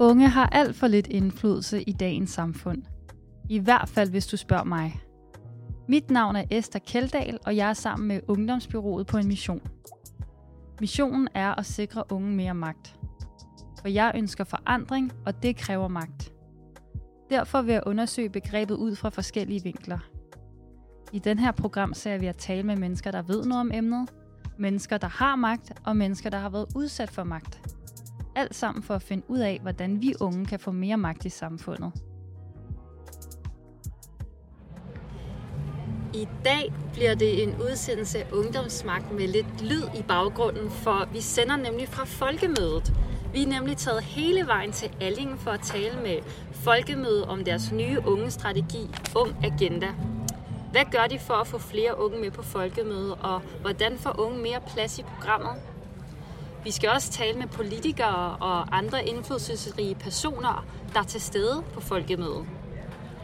Unge har alt for lidt indflydelse i dagens samfund. I hvert fald, hvis du spørger mig. Mit navn er Esther Keldahl, og jeg er sammen med Ungdomsbyrået på en mission. Missionen er at sikre unge mere magt. For jeg ønsker forandring, og det kræver magt. Derfor vil jeg undersøge begrebet ud fra forskellige vinkler. I den her program ser vi at tale med mennesker, der ved noget om emnet, mennesker, der har magt, og mennesker, der har været udsat for magt. Alt sammen for at finde ud af, hvordan vi unge kan få mere magt i samfundet. I dag bliver det en udsendelse af Ungdomsmagt med lidt lyd i baggrunden, for vi sender nemlig fra Folkemødet. Vi er nemlig taget hele vejen til Allingen for at tale med Folkemødet om deres nye unge strategi, Ung Agenda. Hvad gør de for at få flere unge med på Folkemødet, og hvordan får unge mere plads i programmet? Vi skal også tale med politikere og andre indflydelsesrige personer, der er til stede på Folkemødet.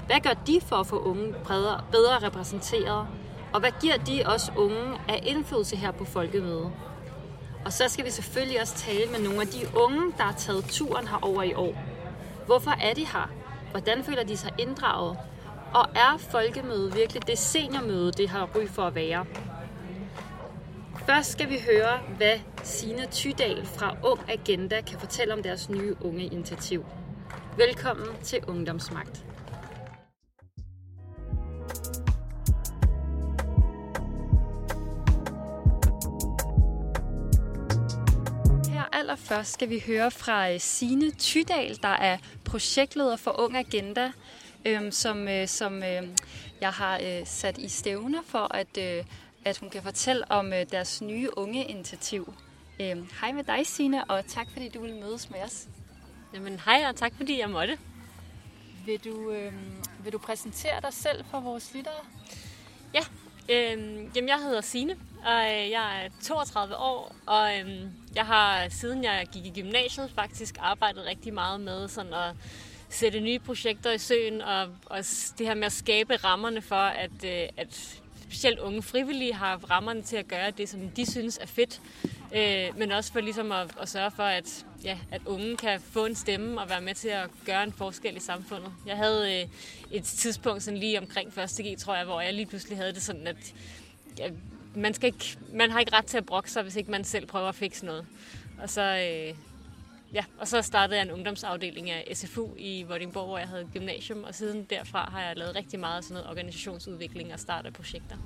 Hvad gør de for at få unge bedre, bedre repræsenteret? Og hvad giver de os unge af indflydelse her på Folkemødet? Og så skal vi selvfølgelig også tale med nogle af de unge, der har taget turen herover i år. Hvorfor er de her? Hvordan føler de sig inddraget? Og er folkemødet virkelig det seniormøde, det har ry for at være? Først skal vi høre, hvad sine Tydal fra Ung Agenda kan fortælle om deres nye unge initiativ. Velkommen til Ungdomsmagt. Her allerførst skal vi høre fra øh, Sine Tydal, der er projektleder for Ung Agenda, øhm, som, øh, som øh, jeg har øh, sat i stævne for, at, øh, at hun kan fortælle om øh, deres nye unge initiativ. Øhm, hej med dig, Sine, og tak fordi du vil mødes med os. Jamen hej, og tak fordi jeg måtte. Vil du, øh, vil du præsentere dig selv for vores lyttere? Ja, øh, jamen jeg hedder Sine, og øh, jeg er 32 år, og øh, jeg har siden jeg gik i gymnasiet faktisk arbejdet rigtig meget med sådan at sætte nye projekter i søen, og, og det her med at skabe rammerne for, at, øh, at specielt unge frivillige har rammerne til at gøre det, som de synes er fedt, øh, men også for ligesom at, at sørge for, at, ja, at unge kan få en stemme og være med til at gøre en forskel i samfundet. Jeg havde øh, et tidspunkt sådan lige omkring 1.G, tror jeg, hvor jeg lige pludselig havde det sådan, at ja, man, skal ikke, man har ikke ret til at brokke sig, hvis ikke man selv prøver at fikse noget. Og så, øh, ja, og så startede jeg en ungdomsafdeling af SFU i Vordingborg, hvor jeg havde gymnasium, og siden derfra har jeg lavet rigtig meget sådan noget organisationsudvikling og start af projekter.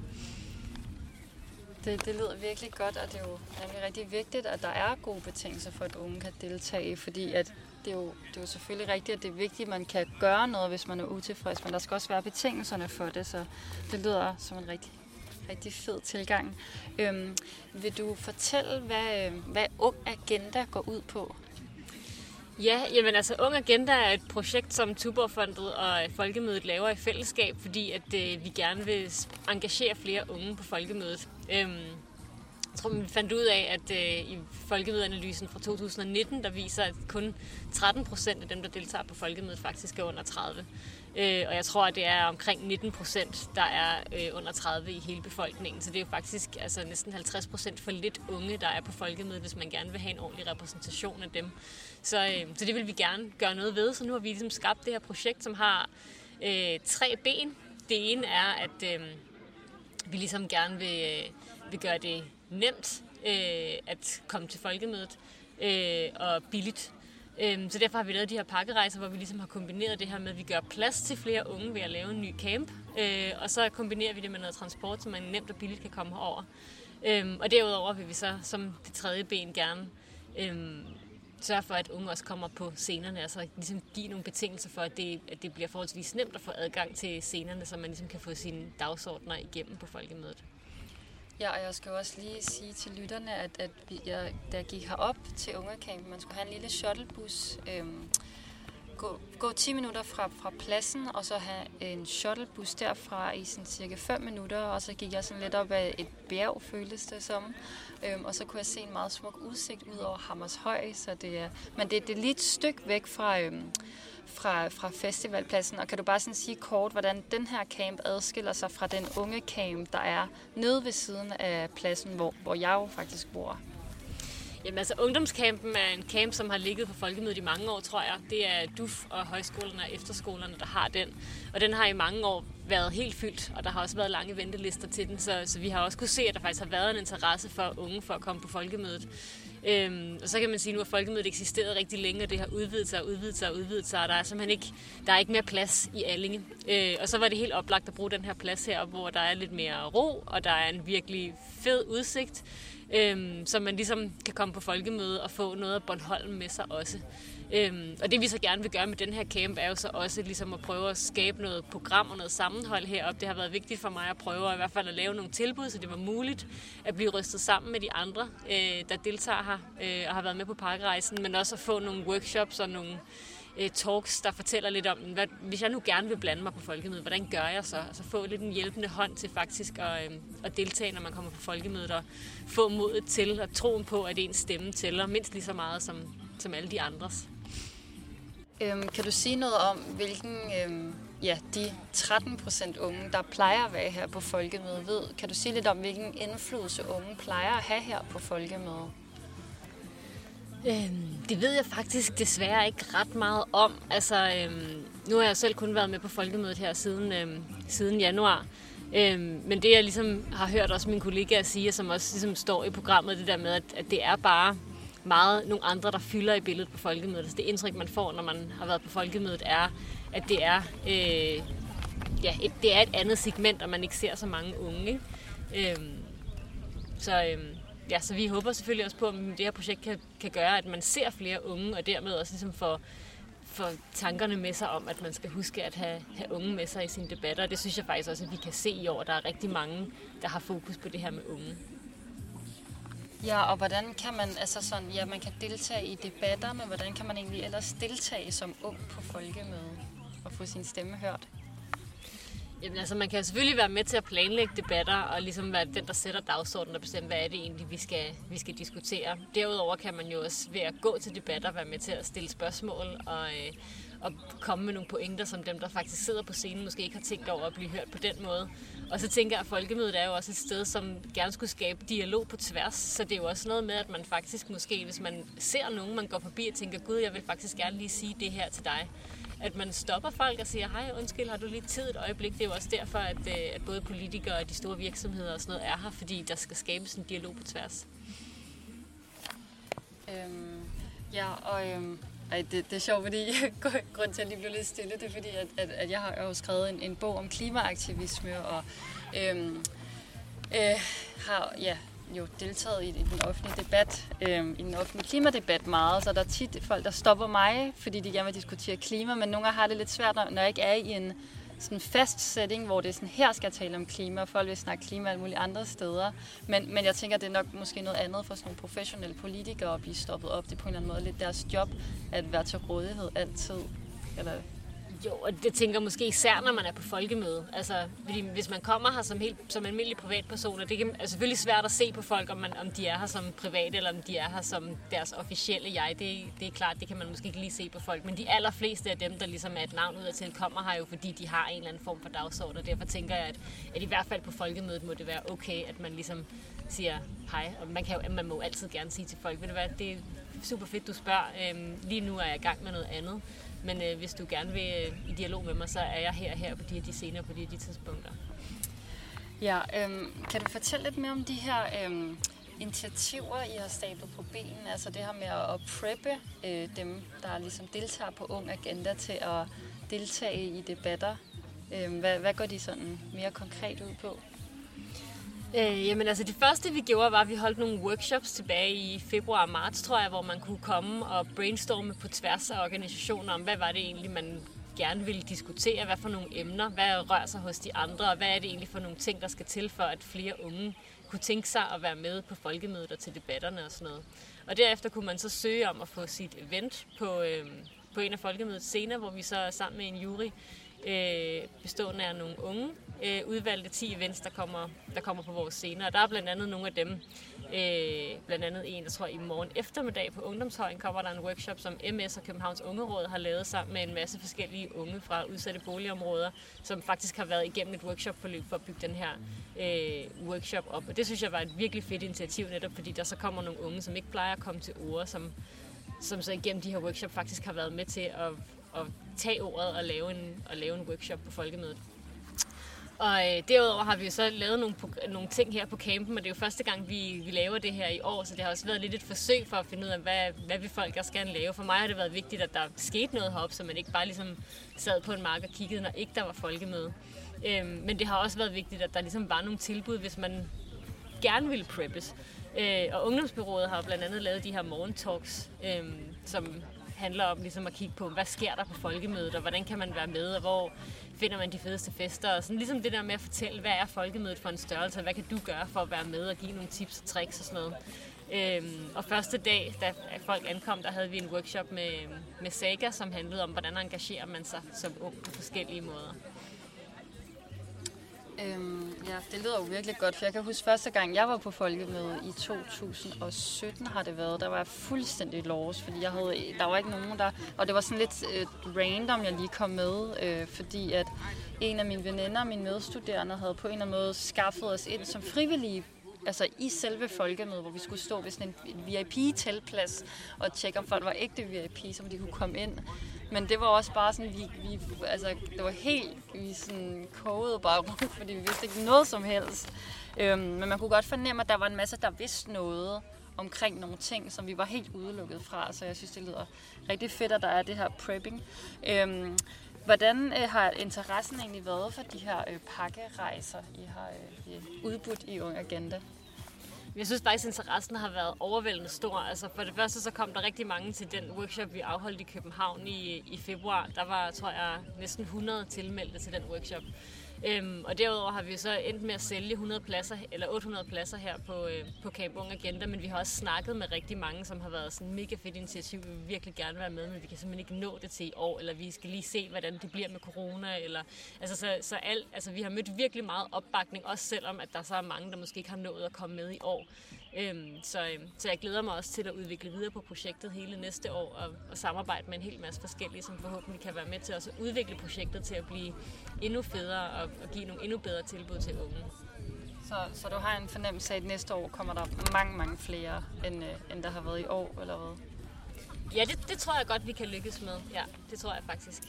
Det, det lyder virkelig godt, og det er jo nemlig rigtig vigtigt, at der er gode betingelser for, at unge kan deltage, fordi at det, er jo, det er jo selvfølgelig rigtigt, at det er vigtigt, at man kan gøre noget, hvis man er utilfreds, men der skal også være betingelserne for det, så det lyder som en rigtig, rigtig fed tilgang. Øhm, vil du fortælle, hvad, øh, hvad Ung Agenda går ud på? Ja, jamen altså Ung Agenda er et projekt, som Tuborgfondet og øh, Folkemødet laver i fællesskab, fordi at øh, vi gerne vil engagere flere unge på Folkemødet. Øhm, tror, vi fandt ud af, at øh, i Folkemødeanalysen fra 2019, der viser, at kun 13 procent af dem, der deltager på Folkemødet, faktisk er under 30. Øh, og jeg tror, at det er omkring 19 procent, der er øh, under 30 i hele befolkningen. Så det er jo faktisk altså, næsten 50 procent for lidt unge, der er på Folkemødet, hvis man gerne vil have en ordentlig repræsentation af dem. Så, øh, så det vil vi gerne gøre noget ved. Så nu har vi ligesom skabt det her projekt, som har øh, tre ben. Det ene er, at øh, vi ligesom gerne vil, øh, vil gøre det nemt øh, at komme til folkemødet øh, og billigt. Øh, så derfor har vi lavet de her pakkerejser, hvor vi ligesom har kombineret det her med, at vi gør plads til flere unge ved at lave en ny camp. Øh, og så kombinerer vi det med noget transport, så man nemt og billigt kan komme herover. Øh, og derudover vil vi så som det tredje ben gerne øh, sørge for, at unge også kommer på scenerne, altså ligesom give nogle betingelser for, at det, at det bliver forholdsvis nemt at få adgang til scenerne, så man ligesom kan få sine dagsordner igennem på folkemødet. Ja, og jeg skal også lige sige til lytterne, at, at vi, jeg, da jeg gik herop til Ungercamp, man skulle have en lille shuttlebus, øhm, gå, gå 10 minutter fra, fra pladsen, og så have en shuttlebus derfra i sådan cirka 5 minutter, og så gik jeg sådan lidt op ad et bjerg, føltes det som, øhm, og så kunne jeg se en meget smuk udsigt ud over Hammershøj, så det er, men det, det er lige et stykke væk fra, øhm, fra, fra festivalpladsen, og kan du bare sådan sige kort, hvordan den her camp adskiller sig fra den unge camp, der er nede ved siden af pladsen, hvor, hvor jeg jo faktisk bor? Jamen altså, ungdomscampen er en camp, som har ligget på Folkemødet i mange år, tror jeg. Det er DUF og højskolerne og efterskolerne, der har den. Og den har i mange år været helt fyldt, og der har også været lange ventelister til den, så, så vi har også kunne se, at der faktisk har været en interesse for unge for at komme på Folkemødet. Øhm, og så kan man sige, at nu har Folkemødet eksisteret rigtig længe, og det har udvidet sig og udvidet sig og udvidet sig, og der er simpelthen ikke, der er ikke mere plads i Allinge. Øh, og så var det helt oplagt at bruge den her plads her, hvor der er lidt mere ro, og der er en virkelig fed udsigt, øhm, så man ligesom kan komme på folkemøde og få noget af Bornholm med sig også. Øhm, og det vi så gerne vil gøre med den her camp, er jo så også ligesom at prøve at skabe noget program og noget sammenhold heroppe. Det har været vigtigt for mig at prøve at, i hvert fald at lave nogle tilbud, så det var muligt at blive rystet sammen med de andre, øh, der deltager her øh, og har været med på parkrejsen, men også at få nogle workshops og nogle øh, talks, der fortæller lidt om, hvad, hvis jeg nu gerne vil blande mig på folkemødet, hvordan gør jeg så? Altså få lidt en hjælpende hånd til faktisk at, øh, at deltage, når man kommer på folkemødet, og få modet til og troen på, at ens stemme tæller mindst lige så meget som, som alle de andres. Øhm, kan du sige noget om, hvilken, øhm, ja, de 13 procent unge, der plejer at være her på folkemødet, ved? Kan du sige lidt om, hvilken indflydelse unge plejer at have her på folkemødet? Øhm, det ved jeg faktisk desværre ikke ret meget om. Altså, øhm, nu har jeg selv kun været med på folkemødet her siden, øhm, siden januar. Øhm, men det jeg ligesom har hørt også mine kollegaer sige, som også ligesom står i programmet, det der med, at, at det er bare meget nogle andre, der fylder i billedet på folkemødet. Altså det indtryk, man får, når man har været på folkemødet, er, at det er, øh, ja, et, det er et andet segment, og man ikke ser så mange unge. Ikke? Øhm, så, øh, ja, så vi håber selvfølgelig også på, at det her projekt kan, kan gøre, at man ser flere unge, og dermed også ligesom får, får tankerne med sig om, at man skal huske at have, have unge med sig i sine debatter. Og det synes jeg faktisk også, at vi kan se i år. Der er rigtig mange, der har fokus på det her med unge. Ja, og hvordan kan man, altså sådan, ja, man kan deltage i debatter, men hvordan kan man egentlig ellers deltage som ung på folkemøde og få sin stemme hørt? Jamen altså, man kan selvfølgelig være med til at planlægge debatter, og ligesom være den, der sætter dagsordenen og bestemmer, hvad er det egentlig, vi skal, vi skal diskutere. Derudover kan man jo også ved at gå til debatter være med til at stille spørgsmål og, øh, og komme med nogle pointer, som dem, der faktisk sidder på scenen, måske ikke har tænkt over at blive hørt på den måde. Og så tænker jeg, at folkemødet er jo også et sted, som gerne skulle skabe dialog på tværs. Så det er jo også noget med, at man faktisk måske, hvis man ser nogen, man går forbi og tænker, gud, jeg vil faktisk gerne lige sige det her til dig. At man stopper folk og siger, hej, undskyld, har du lige tid et øjeblik? Det er jo også derfor, at, øh, at både politikere og de store virksomheder og sådan noget er her, fordi der skal skabes en dialog på tværs. Øhm, ja, og øhm, ej, det, det er sjovt, fordi grund til, at jeg lige blev lidt stille, det er fordi, at, at, at jeg har jo skrevet en, en bog om klimaaktivisme, og øhm, øh, har ja, jo deltaget i, i den offentlige debat, øhm, i den offentlige klimadebat meget, så der er tit folk, der stopper mig, fordi de gerne vil diskutere klima, men nogle gange har det lidt svært, når, når jeg ikke er i en sådan fast setting, hvor det er sådan, her skal jeg tale om klima, og folk vil snakke klima alle mulige andre steder. Men, men jeg tænker, det er nok måske noget andet for sådan nogle professionelle politikere at blive stoppet op. Det er på en eller anden måde lidt deres job at være til rådighed altid. Eller jo, og det tænker måske især, når man er på folkemøde. Altså, fordi hvis man kommer her som, helt, som almindelig privatperson, og det er altså selvfølgelig svært at se på folk, om, man, om de er her som private, eller om de er her som deres officielle jeg. Det, det er klart, det kan man måske ikke lige se på folk. Men de allerfleste af dem, der ligesom er et navn ud af til, kommer her jo, fordi de har en eller anden form for dagsorden. Og derfor tænker jeg, at, at i hvert fald på folkemødet må det være okay, at man ligesom siger hej. Og man, kan jo, man må jo altid gerne sige til folk, ved du hvad, det er super fedt, du spørger. Øhm, lige nu er jeg i gang med noget andet. Men øh, hvis du gerne vil øh, i dialog med mig, så er jeg her her på de her de scener på de her de tidspunkter. Ja, øhm, kan du fortælle lidt mere om de her øhm, initiativer, I har stablet på benen? Altså det her med at preppe øh, dem, der ligesom deltager på Ung Agenda til at deltage i debatter. Øhm, hvad, hvad går de sådan mere konkret ud på? Øh, jamen altså det første vi gjorde var, at vi holdt nogle workshops tilbage i februar og marts, tror jeg, hvor man kunne komme og brainstorme på tværs af organisationer om, hvad var det egentlig, man gerne ville diskutere, hvad for nogle emner, hvad rører sig hos de andre, og hvad er det egentlig for nogle ting, der skal til for, at flere unge kunne tænke sig at være med på folkemødet og til debatterne og sådan noget. Og derefter kunne man så søge om at få sit event på, øh, på en af folkemødets scener, hvor vi så sammen med en jury øh, bestående af nogle unge øh, udvalgte 10 events, der kommer, der kommer på vores scener. Og der er blandt andet nogle af dem, øh, blandt andet en, der tror i morgen eftermiddag på Ungdomshøjen kommer der en workshop, som MS og Københavns Ungeråd har lavet sammen med en masse forskellige unge fra udsatte boligområder, som faktisk har været igennem et workshopforløb for at bygge den her øh, workshop op. Og det synes jeg var et virkelig fedt initiativ, netop fordi der så kommer nogle unge, som ikke plejer at komme til ord, som, som så igennem de her workshop faktisk har været med til at, at tage ordet og lave en, og lave en workshop på folkemødet. Og øh, derudover har vi jo så lavet nogle, nogle ting her på campen, og det er jo første gang, vi, vi laver det her i år, så det har også været lidt et forsøg for at finde ud af, hvad, hvad vil folk også gerne lave. For mig har det været vigtigt, at der skete noget heroppe, så man ikke bare ligesom sad på en mark og kiggede, når ikke der var folkemøde. Øhm, men det har også været vigtigt, at der ligesom var nogle tilbud, hvis man gerne ville preppes. Øh, og Ungdomsbyrået har blandt andet lavet de her morgentalks, øh, som handler om ligesom at kigge på, hvad sker der på folkemødet, og hvordan kan man være med, og hvor finder man de fedeste fester, og sådan ligesom det der med at fortælle, hvad er folkemødet for en størrelse, og hvad kan du gøre for at være med og give nogle tips og tricks og sådan noget. Øhm, og første dag, da folk ankom, der havde vi en workshop med, med Saga, som handlede om, hvordan engagerer man sig som ung på forskellige måder. Øhm, ja, det lyder jo virkelig godt, for jeg kan huske første gang, jeg var på folkemøde i 2017 har det været, der var jeg fuldstændig lost, fordi jeg havde, der var ikke nogen der, og det var sådan lidt øh, random, jeg lige kom med, øh, fordi at en af mine veninder, mine medstuderende, havde på en eller anden måde skaffet os ind som frivillige altså i selve folkemødet, hvor vi skulle stå ved sådan en VIP-teltplads og tjekke, om folk var ægte VIP, som de kunne komme ind. Men det var også bare sådan, vi, vi altså, det var helt, vi sådan kogede bare rundt, fordi vi vidste ikke noget som helst. Øhm, men man kunne godt fornemme, at der var en masse, der vidste noget omkring nogle ting, som vi var helt udelukket fra. Så jeg synes, det lyder rigtig fedt, at der er det her prepping. Øhm, hvordan øh, har interessen egentlig været for de her øh, pakkerejser, I har øh, udbudt i Ung Agenda? Jeg synes faktisk, interessen har været overvældende stor. Altså for det første så kom der rigtig mange til den workshop, vi afholdt i København i, i februar. Der var, tror jeg, næsten 100 tilmeldte til den workshop. Øhm, og derudover har vi så endt med at sælge 100 pladser, eller 800 pladser her på, øh, på Camp Ung Agenda, men vi har også snakket med rigtig mange, som har været sådan mega fedt initiativ. Vi vil virkelig gerne være med, men vi kan simpelthen ikke nå det til i år, eller vi skal lige se, hvordan det bliver med corona. Eller, altså, så, så alt, altså, vi har mødt virkelig meget opbakning, også selvom at der så er mange, der måske ikke har nået at komme med i år. Øhm, så, øhm, så jeg glæder mig også til at udvikle videre på projektet hele næste år og, og samarbejde med en hel masse forskellige, som forhåbentlig kan være med til også at udvikle projektet til at blive endnu federe og, og give nogle endnu bedre tilbud til unge. Så, så du har en fornemmelse af, at næste år kommer der mange, mange flere, end, øh, end der har været i år, eller hvad? Ja, det, det tror jeg godt, vi kan lykkes med. Ja, det tror jeg faktisk.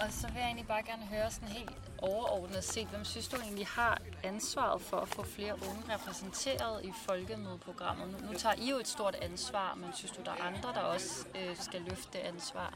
Og så vil jeg egentlig bare gerne høre sådan helt overordnet set, hvem synes du egentlig har ansvaret for at få flere unge repræsenteret i folkemødeprogrammet? Nu, nu tager I jo et stort ansvar, men synes du, der er andre, der også øh, skal løfte det ansvar?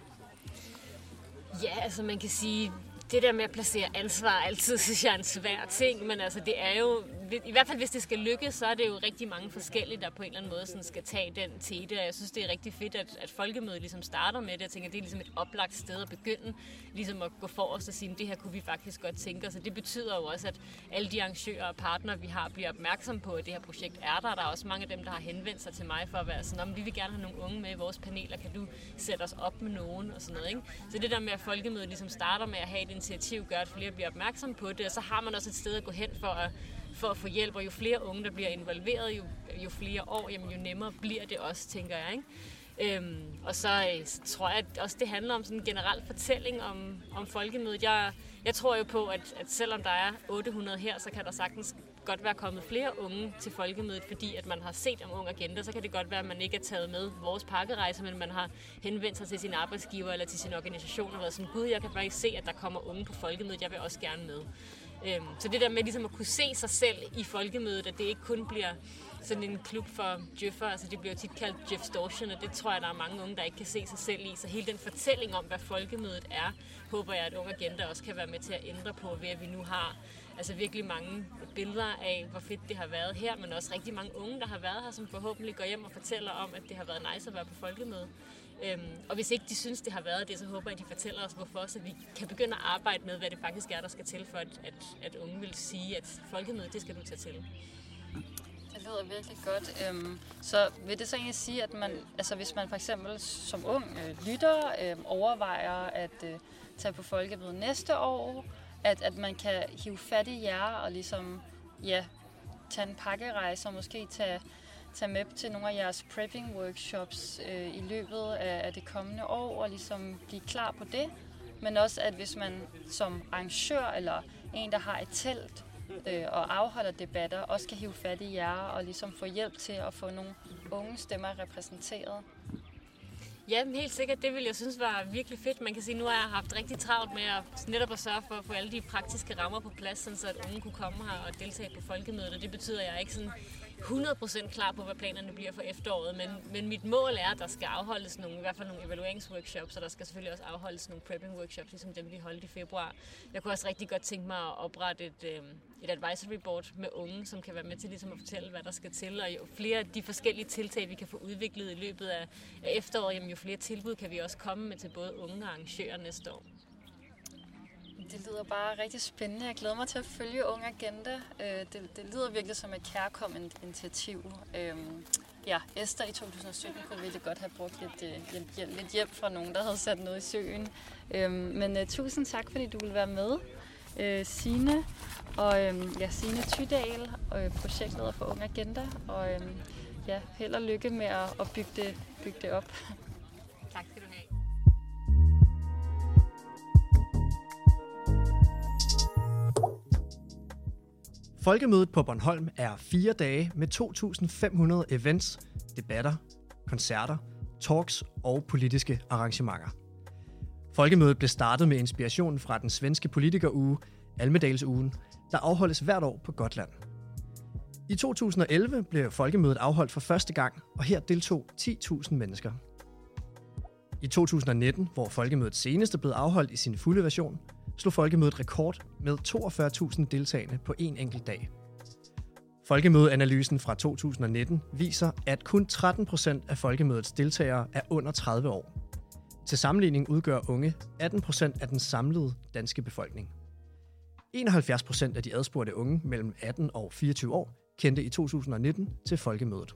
Ja, altså man kan sige, det der med at placere ansvar altid, synes jeg er en svær ting, men altså det er jo, i hvert fald hvis det skal lykkes, så er det jo rigtig mange forskellige, der på en eller anden måde sådan skal tage den tete, og jeg synes, det er rigtig fedt, at, at folkemødet ligesom starter med det. Jeg tænker, det er ligesom et oplagt sted at begynde, ligesom at gå forrest og sige, at det her kunne vi faktisk godt tænke os, og det betyder jo også, at alle de arrangører og partnere, vi har, bliver opmærksom på, at det her projekt er der. Der er også mange af dem, der har henvendt sig til mig for at være sådan, om vi vil gerne have nogle unge med i vores paneler, kan du sætte os op med nogen og sådan noget. Ikke? Så det der med, at folkemødet ligesom starter med at have et initiativ, gør, at flere bliver opmærksom på det, og så har man også et sted at gå hen for at for at få hjælp, og jo flere unge, der bliver involveret, jo, jo flere år, jamen, jo nemmere bliver det også, tænker jeg. Ikke? Øhm, og så øh, så tror jeg at også, det handler om sådan en generel fortælling om, om folkemødet. Jeg, jeg tror jo på, at, at selvom der er 800 her, så kan der sagtens godt være kommet flere unge til folkemødet, fordi at man har set om Ung Agenda, så kan det godt være, at man ikke er taget med vores pakkerejse, men man har henvendt sig til sin arbejdsgiver eller til sin organisation og været sådan, gud, jeg kan faktisk se, at der kommer unge på folkemødet, jeg vil også gerne med. Øhm, så det der med ligesom at kunne se sig selv i folkemødet, at det ikke kun bliver sådan en klub for Jeff'er, altså det bliver tit kaldt Jeffstortion, og det tror jeg, der er mange unge, der ikke kan se sig selv i. Så hele den fortælling om, hvad folkemødet er, håber jeg, at Ung Agenda også kan være med til at ændre på, ved at vi nu har altså virkelig mange billeder af, hvor fedt det har været her, men også rigtig mange unge, der har været her, som forhåbentlig går hjem og fortæller om, at det har været nice at være på folkemøde. Øhm, og hvis ikke de synes, det har været det, så håber jeg, at de fortæller os, hvorfor, så vi kan begynde at arbejde med, hvad det faktisk er, der skal til, for at, at, at unge vil sige, at folkemødet, det skal du tage til. Det lyder virkelig godt. Øhm, så vil det så egentlig sige, at man, altså hvis man for eksempel som ung øh, lytter øh, overvejer at øh, tage på folkemødet næste år, at, at man kan hive fat i jer og ligesom, ja, tage en pakkerejse og måske tage, tage med til nogle af jeres prepping workshops øh, i løbet af, af det kommende år og ligesom blive klar på det. Men også, at hvis man som arrangør eller en, der har et telt øh, og afholder debatter, også kan hive fat i jer og ligesom få hjælp til at få nogle unge stemmer repræsenteret. Ja, helt sikkert. Det ville jeg synes var virkelig fedt. Man kan sige, at nu har jeg haft rigtig travlt med at netop at sørge for at få alle de praktiske rammer på plads, så at unge kunne komme her og deltage på folkemødet. Og det betyder, at jeg ikke sådan 100% klar på, hvad planerne bliver for efteråret, men, men mit mål er, at der skal afholdes nogle, i hvert fald nogle evalueringsworkshops, og der skal selvfølgelig også afholdes nogle prepping workshops, ligesom dem vi holdt i februar. Jeg kunne også rigtig godt tænke mig at oprette et, øh, et advisory board med unge, som kan være med til ligesom at fortælle, hvad der skal til, og jo flere af de forskellige tiltag, vi kan få udviklet i løbet af, af efteråret, jamen jo flere tilbud kan vi også komme med til både unge og arrangører næste år. Det lyder bare rigtig spændende. Jeg glæder mig til at følge Ung Agenda. Øh, det, det lyder virkelig som et kærkommet initiativ. Øhm, ja, Esther i 2017 kunne virkelig godt have brugt lidt øh, hjælp, hjælp, lidt hjælp fra nogen, der havde sat noget i søen. Øhm, men øh, tusind tak, fordi du ville være med. Sine Signe og øhm, ja, Signe Tydal, projektleder for Ung Agenda. Og ja, held og lykke med at, at bygge, det, bygge det op. Folkemødet på Bornholm er fire dage med 2.500 events, debatter, koncerter, talks og politiske arrangementer. Folkemødet blev startet med inspiration fra den svenske politikeruge, Almedalsugen, der afholdes hvert år på Gotland. I 2011 blev Folkemødet afholdt for første gang, og her deltog 10.000 mennesker. I 2019, hvor Folkemødet senest blev afholdt i sin fulde version, slog Folkemødet rekord med 42.000 deltagende på en enkelt dag. Folkemødeanalysen fra 2019 viser, at kun 13 procent af Folkemødets deltagere er under 30 år. Til sammenligning udgør unge 18 procent af den samlede danske befolkning. 71 procent af de adspurgte unge mellem 18 og 24 år kendte i 2019 til Folkemødet.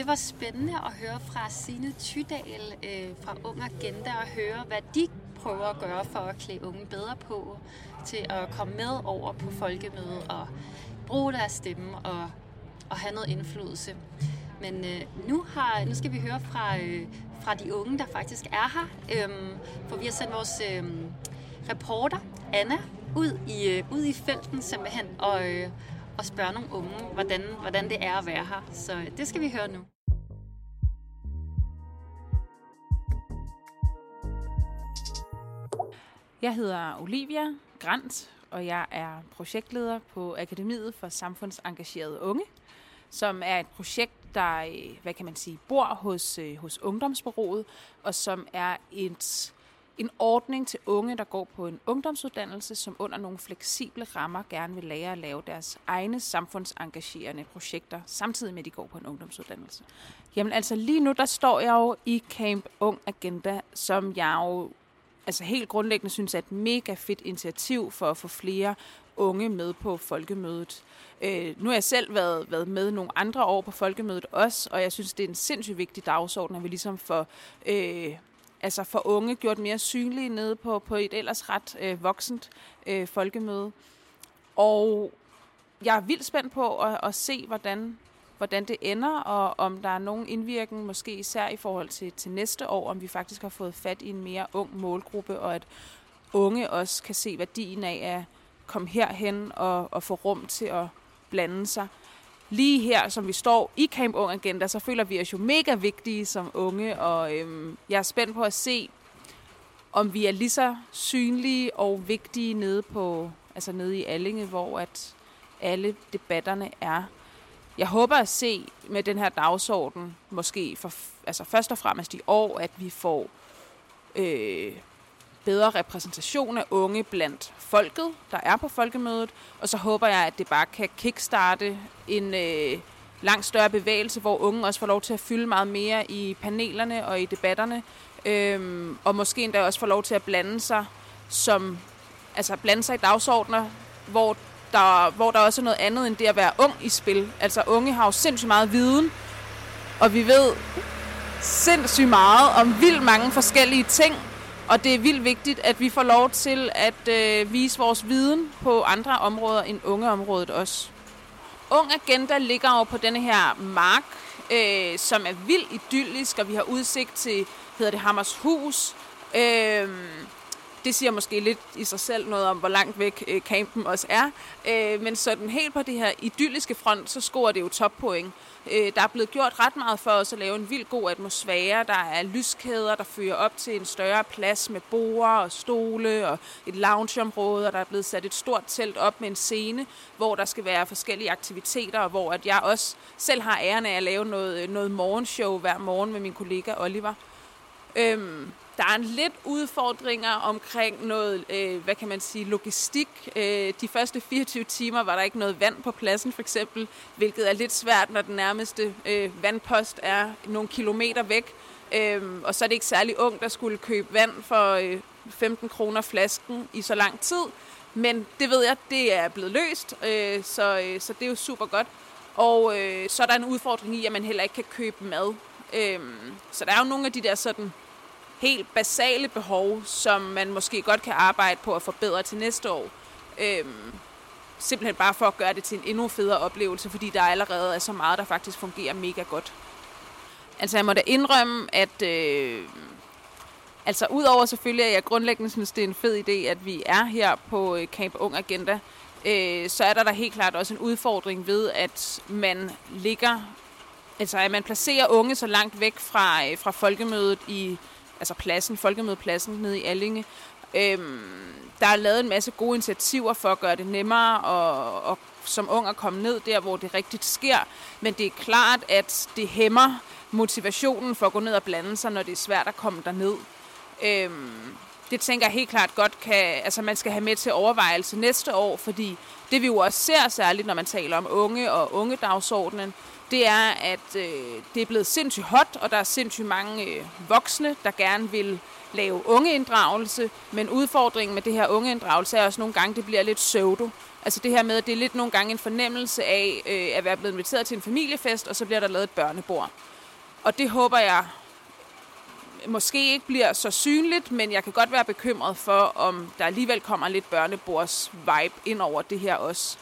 Det var spændende at høre fra Sine Tydal øh, fra Ung Agenda og høre, hvad de prøver at gøre for at klæde unge bedre på til at komme med over på folkemødet og bruge deres stemme og, og have noget indflydelse. Men øh, nu, har, nu skal vi høre fra, øh, fra de unge, der faktisk er her. øh, for vi har sendt vores øh, reporter, Anna, ud i, øh, ud i felten simpelthen og, øh, og spørge nogle unge, hvordan, hvordan det er at være her. Så det skal vi høre nu. Jeg hedder Olivia Grant, og jeg er projektleder på Akademiet for Samfundsengagerede Unge, som er et projekt, der øh, hvad kan man sige, bor hos, øh, hos Ungdomsbureauet, og som er et, en ordning til unge, der går på en ungdomsuddannelse, som under nogle fleksible rammer gerne vil lære at lave deres egne samfundsengagerende projekter, samtidig med, at de går på en ungdomsuddannelse. Jamen altså lige nu, der står jeg jo i Camp Ung Agenda, som jeg jo altså helt grundlæggende synes er et mega fedt initiativ for at få flere unge med på folkemødet. Øh, nu har jeg selv været, været med nogle andre år på folkemødet også, og jeg synes, det er en sindssygt vigtig dagsorden, at vi ligesom får, øh, altså for unge gjort mere synlige nede på, på et ellers ret øh, voksent øh, folkemøde. Og jeg er vildt spændt på at, at se, hvordan hvordan det ender, og om der er nogen indvirkning, måske især i forhold til, til næste år, om vi faktisk har fået fat i en mere ung målgruppe, og at unge også kan se værdien af at komme herhen og, og få rum til at blande sig. Lige her, som vi står i Camp Ung Agenda, så føler vi os jo mega vigtige som unge, og øhm, jeg er spændt på at se, om vi er lige så synlige og vigtige nede på, altså nede i Allinge, hvor at alle debatterne er. Jeg håber at se med den her dagsorden, måske for, altså først og fremmest i år, at vi får øh, bedre repræsentation af unge blandt folket, der er på folkemødet. Og så håber jeg, at det bare kan kickstarte en øh, langt større bevægelse, hvor unge også får lov til at fylde meget mere i panelerne og i debatterne. Øh, og måske endda også får lov til at blande sig som altså blande sig i dagsordner, hvor der, hvor der også er noget andet end det at være ung i spil. Altså unge har jo sindssygt meget viden, og vi ved sindssygt meget om vildt mange forskellige ting, og det er vildt vigtigt, at vi får lov til at øh, vise vores viden på andre områder end ungeområdet også. Ung Agenda ligger over på denne her mark, øh, som er vildt idyllisk, og vi har udsigt til, hedder det Hammershus. Øh, det siger måske lidt i sig selv noget om, hvor langt væk øh, campen også er. Øh, men sådan helt på det her idylliske front, så scorer det jo toppoint. Øh, der er blevet gjort ret meget for os at lave en vild god atmosfære. Der er lyskæder, der fører op til en større plads med borer og stole og et loungeområde, og der er blevet sat et stort telt op med en scene, hvor der skal være forskellige aktiviteter, og hvor at jeg også selv har æren af at lave noget, noget morgenshow hver morgen med min kollega Oliver. Øhm, der er en lidt udfordringer omkring noget, øh, hvad kan man sige, logistik. Øh, de første 24 timer var der ikke noget vand på pladsen for eksempel, hvilket er lidt svært, når den nærmeste øh, vandpost er nogle kilometer væk. Øh, og så er det ikke særlig ung, der skulle købe vand for øh, 15 kroner flasken i så lang tid. Men det ved jeg, det er blevet løst, øh, så, øh, så det er jo super godt. Og øh, så er der en udfordring i, at man heller ikke kan købe mad. Øh, så der er jo nogle af de der sådan helt basale behov, som man måske godt kan arbejde på at forbedre til næste år. Øhm, simpelthen bare for at gøre det til en endnu federe oplevelse, fordi der allerede er så meget, der faktisk fungerer mega godt. Altså jeg må da indrømme, at øh, altså udover selvfølgelig, at jeg grundlæggende synes, det er en fed idé, at vi er her på øh, Camp Ung Agenda, øh, så er der da helt klart også en udfordring ved, at man ligger, altså at man placerer unge så langt væk fra, øh, fra folkemødet i altså pladsen, folkemødepladsen nede i Allinge. Øhm, der er lavet en masse gode initiativer for at gøre det nemmere og, og som ung at komme ned der, hvor det rigtigt sker. Men det er klart, at det hæmmer motivationen for at gå ned og blande sig, når det er svært at komme derned. Øhm, det tænker jeg helt klart godt kan, altså man skal have med til overvejelse næste år, fordi det vi jo også ser særligt, når man taler om unge og ungedagsordenen, det er, at øh, det er blevet sindssygt hot, og der er sindssygt mange øh, voksne, der gerne vil lave ungeinddragelse, men udfordringen med det her ungeinddragelse er også nogle gange, det bliver lidt pseudo. Altså det her med, at det er lidt nogle gange en fornemmelse af øh, at være blevet inviteret til en familiefest, og så bliver der lavet et børnebord. Og det håber jeg måske ikke bliver så synligt, men jeg kan godt være bekymret for, om der alligevel kommer lidt børnebords vibe ind over det her også.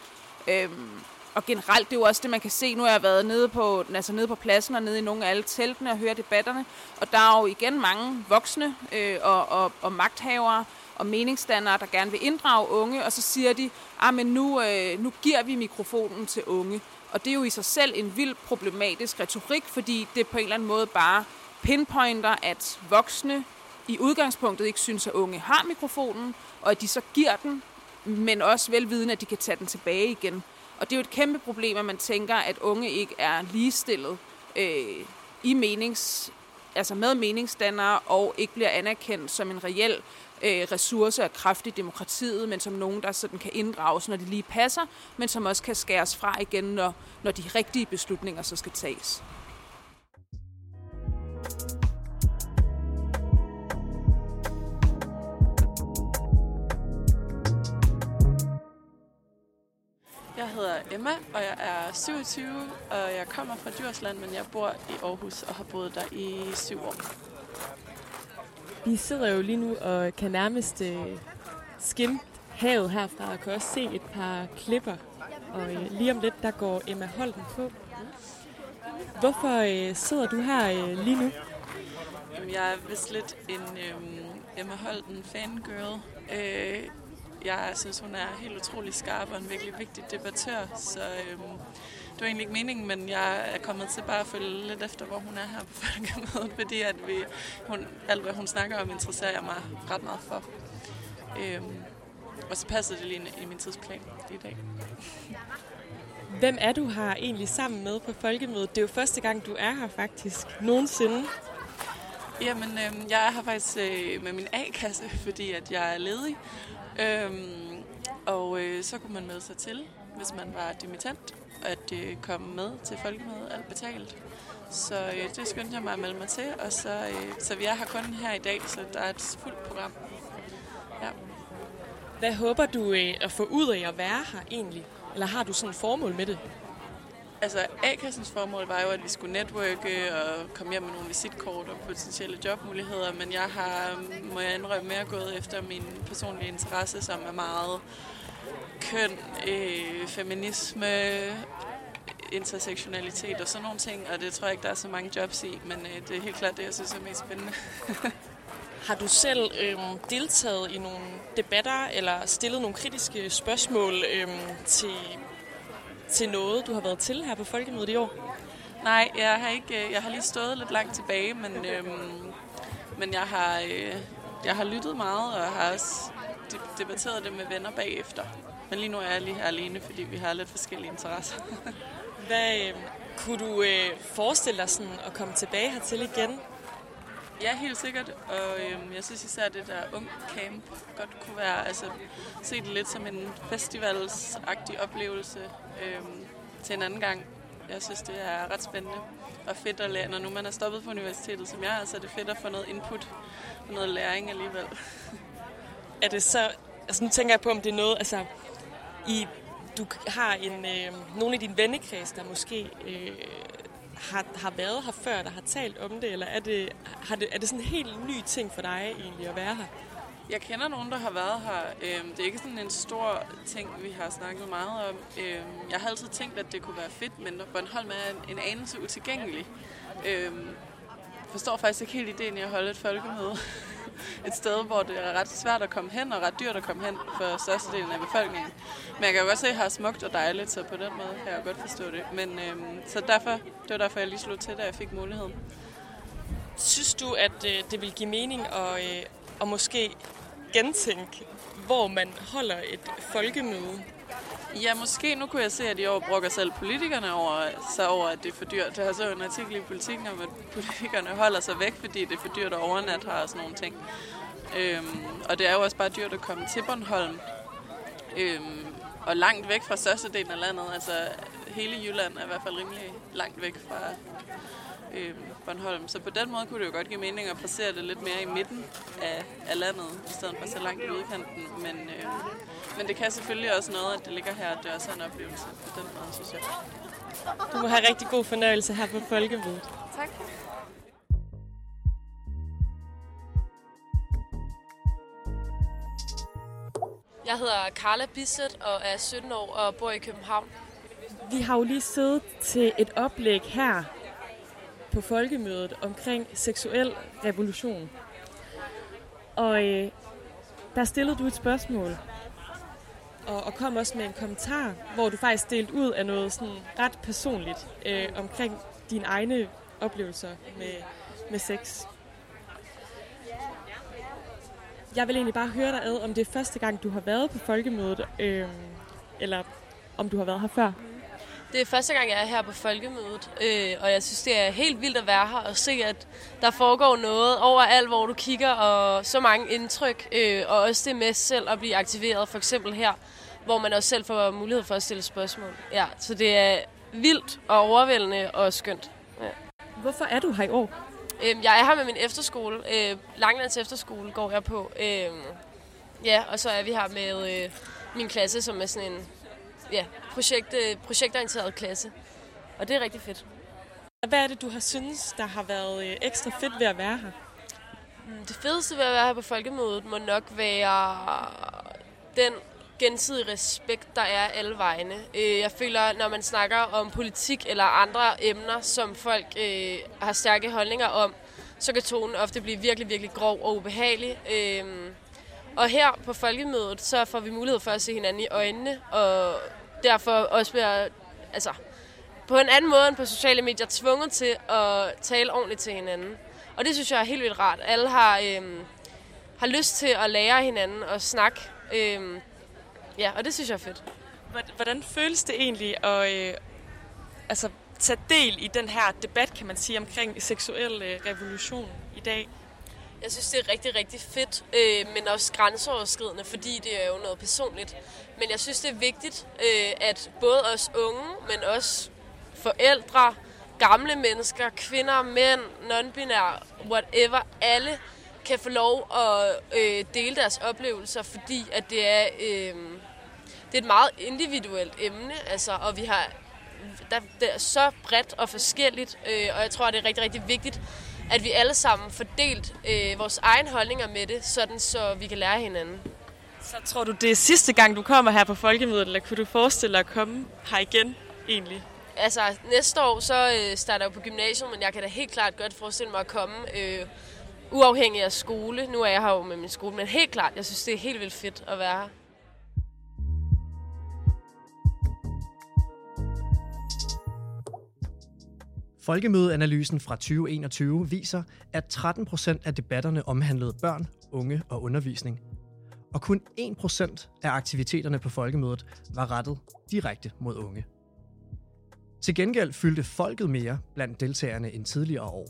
Øhm, og generelt, det er jo også det, man kan se. Nu har jeg været nede på, altså nede på pladsen og nede i nogle af alle teltene og høre debatterne. Og der er jo igen mange voksne øh, og, og, og magthavere og meningsdannere, der gerne vil inddrage unge. Og så siger de, ah, men nu, øh, nu giver vi mikrofonen til unge. Og det er jo i sig selv en vild problematisk retorik, fordi det på en eller anden måde bare pinpointer, at voksne i udgangspunktet ikke synes, at unge har mikrofonen, og at de så giver den, men også velvidende, at de kan tage den tilbage igen. Og det er jo et kæmpe problem, at man tænker, at unge ikke er ligestillet øh, i menings, altså med meningsdannere og ikke bliver anerkendt som en reel øh, ressource og kraft i demokratiet, men som nogen, der sådan kan inddrages, når de lige passer, men som også kan skæres fra igen, når, når de rigtige beslutninger så skal tages. Hedder Emma, og jeg er 27, og jeg kommer fra Djursland, men jeg bor i Aarhus og har boet der i syv år. Vi sidder jo lige nu og kan nærmest øh, skimme havet herfra og kan også se et par klipper. Og øh, lige om lidt, der går Emma Holden på. Hvorfor øh, sidder du her øh, lige nu? Jamen, jeg er vist lidt en øh, Emma Holden fangirl. Øh, jeg synes, hun er helt utrolig skarp og en virkelig vigtig debattør, så øhm, det var egentlig ikke meningen, men jeg er kommet til bare at følge lidt efter, hvor hun er her på folkemødet, fordi at vi, hun, alt, hvad hun snakker om, interesserer jeg mig ret meget for. Øhm, og så passede det lige i min tidsplan i dag. Hvem er du her egentlig sammen med på folkemødet? Det er jo første gang, du er her faktisk nogensinde. Jamen, øh, jeg er her faktisk øh, med min A-kasse, fordi at jeg er ledig. Øhm, og øh, så kunne man melde sig til, hvis man var dimittent, at øh, komme med til folkemødet, alt betalt. Så øh, det skyndte jeg mig at melde mig til, og så, øh, så vi er her kun her i dag, så der er et fuldt program. Ja. Hvad håber du øh, at få ud af at være her egentlig? Eller har du sådan et formål med det? Altså, A-kassens formål var jo, at vi skulle netværke og komme hjem med nogle visitkort og potentielle jobmuligheder, men jeg har, må jeg indrømme, mere gået efter min personlige interesse, som er meget køn, øh, feminisme, intersektionalitet og sådan nogle ting, og det tror jeg ikke, der er så mange jobs i, men øh, det er helt klart det, jeg synes er mest spændende. Har du selv øh, deltaget i nogle debatter eller stillet nogle kritiske spørgsmål øh, til, til noget, du har været til her på Folkemødet i år? Nej, jeg har ikke. øh, Jeg har lige stået lidt langt tilbage, men, øhm, men jeg, har, øh, jeg har lyttet meget og har også de- debatteret det med venner bagefter. Men lige nu er jeg lige her alene, fordi vi har lidt forskellige interesser. Hvad øh, kunne du øh, forestille dig sådan at komme tilbage hertil igen? Ja, helt sikkert. Og øhm, jeg synes især, at det der ung camp godt kunne være, altså se det lidt som en festivalsagtig oplevelse øhm, til en anden gang. Jeg synes, det er ret spændende og fedt at lære. Når nu man er stoppet på universitetet, som jeg er, så er det fedt at få noget input og noget læring alligevel. Er det så... Altså nu tænker jeg på, om det er noget... Altså, i, du har en, øh, nogle af dine vennekreds, der måske øh, har, har været her før, der har talt om det, eller er det, har det, er det sådan en helt ny ting for dig egentlig at være her? Jeg kender nogen, der har været her. Øhm, det er ikke sådan en stor ting, vi har snakket meget om. Øhm, jeg har altid tænkt, at det kunne være fedt, men Bornholm er en- en anelse utilgængelig. Jeg forstår faktisk ikke helt ideen i at holde et folkemøde. Et sted, hvor det er ret svært at komme hen, og ret dyrt at komme hen for størstedelen af befolkningen. Men jeg kan jo godt se, at det er smukt og dejligt, så på den måde kan jeg godt forstå det. Men øhm, så derfor, det var derfor, jeg lige slog til, da jeg fik muligheden. Synes du, at øh, det vil give mening at, øh, at måske gentænke, hvor man holder et folkemøde? Ja, måske. Nu kunne jeg se, at i år brokker selv politikerne over, sig over, at det er for dyrt. Jeg har så en artikel i politikken om, at politikerne holder sig væk, fordi det er for dyrt at overnatte her og sådan nogle ting. Øhm, og det er jo også bare dyrt at komme til Bornholm. Øhm, og langt væk fra størstedelen af landet. Altså hele Jylland er i hvert fald rimelig langt væk fra øhm, Bornholm. Så på den måde kunne det jo godt give mening at placere det lidt mere i midten af, af landet, i stedet for så langt i udkanten. Men, øhm, men det kan selvfølgelig også noget, at det ligger her, at det også er en oplevelse på den måde, synes jeg. Du må have rigtig god fornøjelse her på folkemødet. Tak. Jeg hedder Carla Bisset og er 17 år og bor i København. Vi har jo lige siddet til et oplæg her på folkemødet omkring seksuel revolution. Og øh, der stillede du et spørgsmål, og, og kom også med en kommentar, hvor du faktisk delte ud af noget sådan ret personligt øh, omkring dine egne oplevelser med, med sex. Jeg vil egentlig bare høre dig ad, om det er første gang, du har været på folkemødet, øh, eller om du har været her før. Det er første gang, jeg er her på folkemødet, øh, og jeg synes, det er helt vildt at være her og se, at der foregår noget overalt, hvor du kigger, og så mange indtryk, øh, og også det med selv at blive aktiveret, for eksempel her, hvor man også selv får mulighed for at stille spørgsmål. Ja, så det er vildt og overvældende og skønt. Ja. Hvorfor er du her i år? Øhm, jeg er her med min efterskole. Øh, Langlands efterskole går jeg på. Øhm, ja, og så er vi her med øh, min klasse, som er sådan en ja, projekt, øh, projektorienteret klasse. Og det er rigtig fedt. Hvad er det, du har synes, der har været øh, ekstra fedt ved at være her? Mm, Det fedeste ved at være her på folkemødet må nok være den gensidige respekt, der er alle vegne. Øh, Jeg føler, når man snakker om politik eller andre emner, som folk øh, har stærke holdninger om, så kan tonen ofte blive virkelig, virkelig grov og ubehagelig. Øh, Og her på folkemødet, så får vi mulighed for at se hinanden i øjnene, og derfor også være, altså, på en anden måde end på sociale medier, tvunget til at tale ordentligt til hinanden. Og det synes jeg er helt vildt rart. Alle har, øhm, har lyst til at lære hinanden og snakke. Øhm, ja, og det synes jeg er fedt. Hvordan- Hvordan føles det egentlig at øh, altså, tage del i den her debat, kan man sige, omkring seksuel øh, revolution i dag? Jeg synes, det er rigtig, rigtig fedt, øh, men også grænseoverskridende, fordi det er jo noget personligt. Men jeg synes, det er vigtigt, øh, at både os unge, men også forældre, gamle mennesker, kvinder, mænd, non-binære, whatever, alle kan få lov at øh, dele deres oplevelser, fordi at det er, øh, det er et meget individuelt emne, altså, og vi har der, det er så bredt og forskelligt, øh, og jeg tror, det er rigtig, rigtig vigtigt, at vi alle sammen får delt øh, vores egen holdninger med det, sådan så vi kan lære hinanden. Så tror du, det er sidste gang, du kommer her på Folkemødet, eller kunne du forestille dig at komme her igen egentlig? Altså, næste år så øh, starter jeg på gymnasiet, men jeg kan da helt klart godt forestille mig at komme øh, uafhængig af skole. Nu er jeg her jo med min skole, men helt klart, jeg synes, det er helt vildt fedt at være her. Folkemødeanalysen fra 2021 viser, at 13 procent af debatterne omhandlede børn, unge og undervisning. Og kun 1 procent af aktiviteterne på folkemødet var rettet direkte mod unge. Til gengæld fyldte folket mere blandt deltagerne end tidligere år.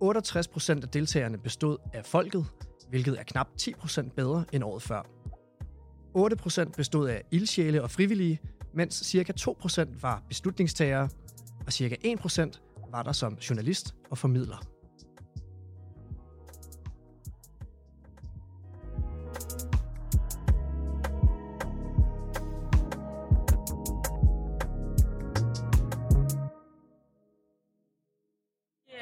68 procent af deltagerne bestod af folket, hvilket er knap 10 procent bedre end året før. 8 procent bestod af ildsjæle og frivillige, mens ca. 2 procent var beslutningstagere, og cirka 1% var der som journalist og formidler.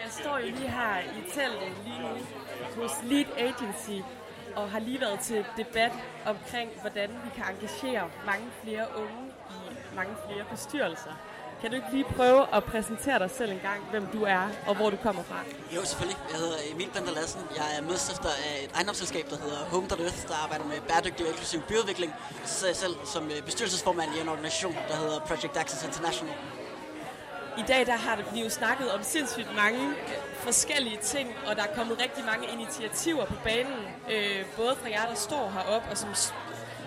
Jeg står jo lige her i teltet lige nu hos Lead Agency og har lige været til debat omkring, hvordan vi kan engagere mange flere unge i mange flere bestyrelser. Kan du ikke lige prøve at præsentere dig selv en gang, hvem du er og hvor du kommer fra? Jo, selvfølgelig. Jeg hedder Emil Bender Lassen. Jeg er medstifter af et ejendomsselskab, der hedder Home Earth, der arbejder med bæredygtig og inklusiv byudvikling. Så sidder jeg selv som øh, bestyrelsesformand i en organisation, der hedder Project Access International. I dag der har vi jo snakket om sindssygt mange forskellige ting, og der er kommet rigtig mange initiativer på banen, øh, både fra jer, der står heroppe, og som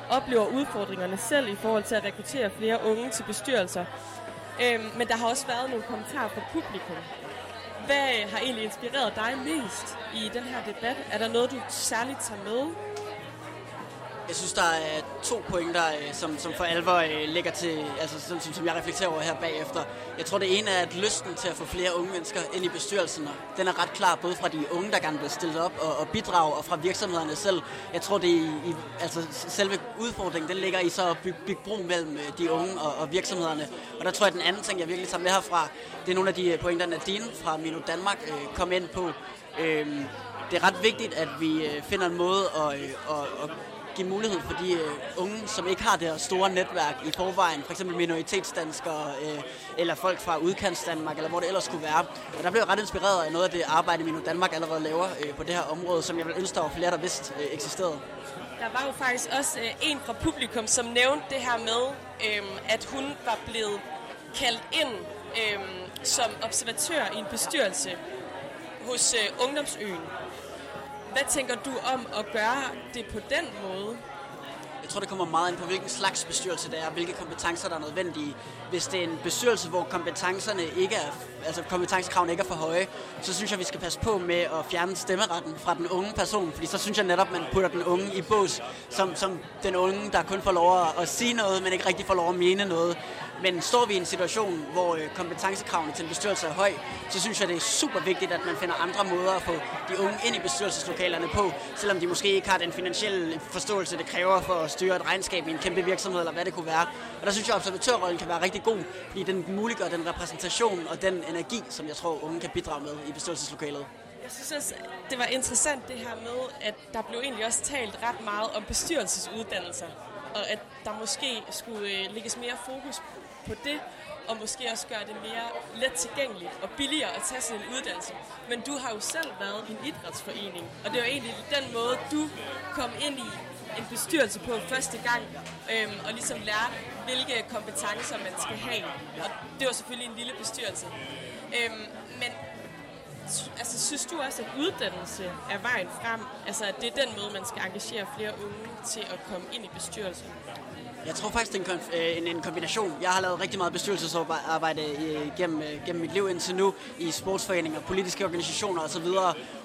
oplever udfordringerne selv i forhold til at rekruttere flere unge til bestyrelser. Øh, men der har også været nogle kommentarer fra publikum. Hvad øh, har egentlig inspireret dig mest i den her debat? Er der noget, du særligt tager med? Jeg synes, der er to pointer, øh, som, som for alvor øh, ligger til, altså som, som, som jeg reflekterer over her bagefter. Jeg tror, det ene er, at lysten til at få flere unge mennesker ind i bestyrelsen, den er ret klar, både fra de unge, der gerne vil stille op og, og bidrage, og fra virksomhederne selv. Jeg tror, det i, altså selve udfordringen, den ligger i så at bygge, bygge bro mellem øh, de unge og, og virksomhederne. Og der tror jeg, at den anden ting, jeg virkelig tager med herfra, det er nogle af de pointer, Nadine fra Mino Danmark øh, kom ind på. Øh, det er ret vigtigt, at vi finder en måde at, at, at give mulighed for de øh, unge, som ikke har det her store netværk i forvejen, f.eks. For minoritetsdanskere øh, eller folk fra udkantsdanmark, eller hvor det ellers skulle være. Og der blev jeg ret inspireret af noget af det arbejde, Mino Danmark allerede laver øh, på det her område, som jeg vil ønske, der var flere, der vidste øh, eksisterede. Der var jo faktisk også øh, en fra publikum, som nævnte det her med, øh, at hun var blevet kaldt ind øh, som observatør i en bestyrelse hos øh, Ungdomsøen. Hvad tænker du om at gøre det på den måde? Jeg tror, det kommer meget ind på, hvilken slags bestyrelse det er, hvilke kompetencer, der er nødvendige. Hvis det er en bestyrelse, hvor kompetencerne ikke er, altså kompetencekravene ikke er for høje, så synes jeg, vi skal passe på med at fjerne stemmeretten fra den unge person, fordi så synes jeg netop, man putter den unge i bås, som, som den unge, der kun får lov at, at sige noget, men ikke rigtig får lov at mene noget. Men står vi i en situation, hvor øh, kompetencekravene til en bestyrelse er høj, så synes jeg, det er super vigtigt, at man finder andre måder at få de unge ind i bestyrelseslokalerne på, selvom de måske ikke har den finansielle forståelse, det kræver for at styre et regnskab i en kæmpe virksomhed, eller hvad det kunne være. Og der synes jeg, at observatørrollen kan være rigtig god, fordi den muliggør den repræsentation og den energi, som jeg tror, unge kan bidrage med i bestyrelseslokalet. Jeg synes også, det var interessant det her med, at der blev egentlig også talt ret meget om bestyrelsesuddannelser, og at der måske skulle øh, lægges mere fokus på det, og måske også gøre det mere let tilgængeligt og billigere at tage sådan en uddannelse. Men du har jo selv været i en idrætsforening, og det var egentlig den måde, du kom ind i en bestyrelse på første gang, øhm, og ligesom lære, hvilke kompetencer man skal have. Og det var selvfølgelig en lille bestyrelse. Øhm, men altså, synes du også, at uddannelse er vejen frem? Altså, at det er den måde, man skal engagere flere unge til at komme ind i bestyrelsen? Jeg tror faktisk, det er en, øh, en, en kombination. Jeg har lavet rigtig meget bestyrelsesarbejde øh, gennem, øh, gennem mit liv indtil nu i sportsforeninger, politiske organisationer osv.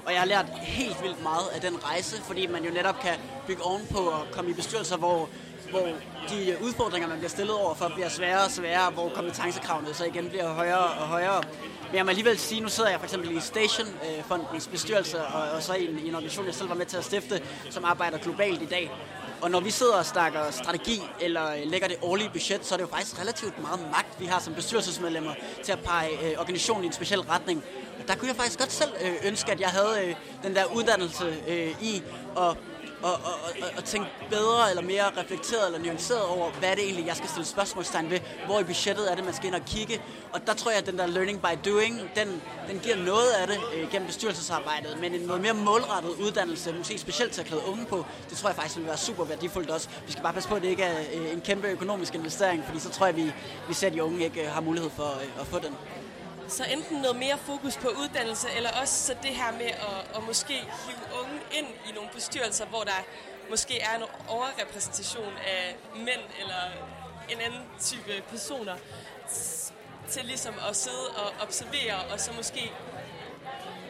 Og jeg har lært helt vildt meget af den rejse, fordi man jo netop kan bygge ovenpå og komme i bestyrelser, hvor hvor de udfordringer, man bliver stillet over for, bliver sværere og sværere, hvor kompetencekravene så igen bliver højere og højere. Men jeg må alligevel sige, nu sidder jeg for eksempel i Station-fondens øh, bestyrelse, og, og så i en, i en organisation, jeg selv var med til at stifte, som arbejder globalt i dag. Og når vi sidder og snakker strategi eller øh, lægger det årlige budget, så er det jo faktisk relativt meget magt, vi har som bestyrelsesmedlemmer til at pege øh, organisationen i en speciel retning. Der kunne jeg faktisk godt selv øh, ønske, at jeg havde øh, den der uddannelse øh, i at og, og, og, og tænke bedre eller mere reflekteret eller nuanceret over, hvad det egentlig, jeg skal stille spørgsmålstegn ved, hvor i budgettet er det, man skal ind og kigge. Og der tror jeg, at den der learning by doing, den, den giver noget af det øh, gennem bestyrelsesarbejdet, men en noget mere målrettet uddannelse, måske specielt til at klæde unge på, det tror jeg faktisk vil være super værdifuldt også. Vi skal bare passe på, at det ikke er øh, en kæmpe økonomisk investering, fordi så tror jeg, at vi, vi ser, at de unge ikke øh, har mulighed for øh, at få den. Så enten noget mere fokus på uddannelse, eller også så det her med at, at måske hive unge ind i nogle bestyrelser, hvor der måske er en overrepræsentation af mænd eller en anden type personer, til ligesom at sidde og observere, og så måske,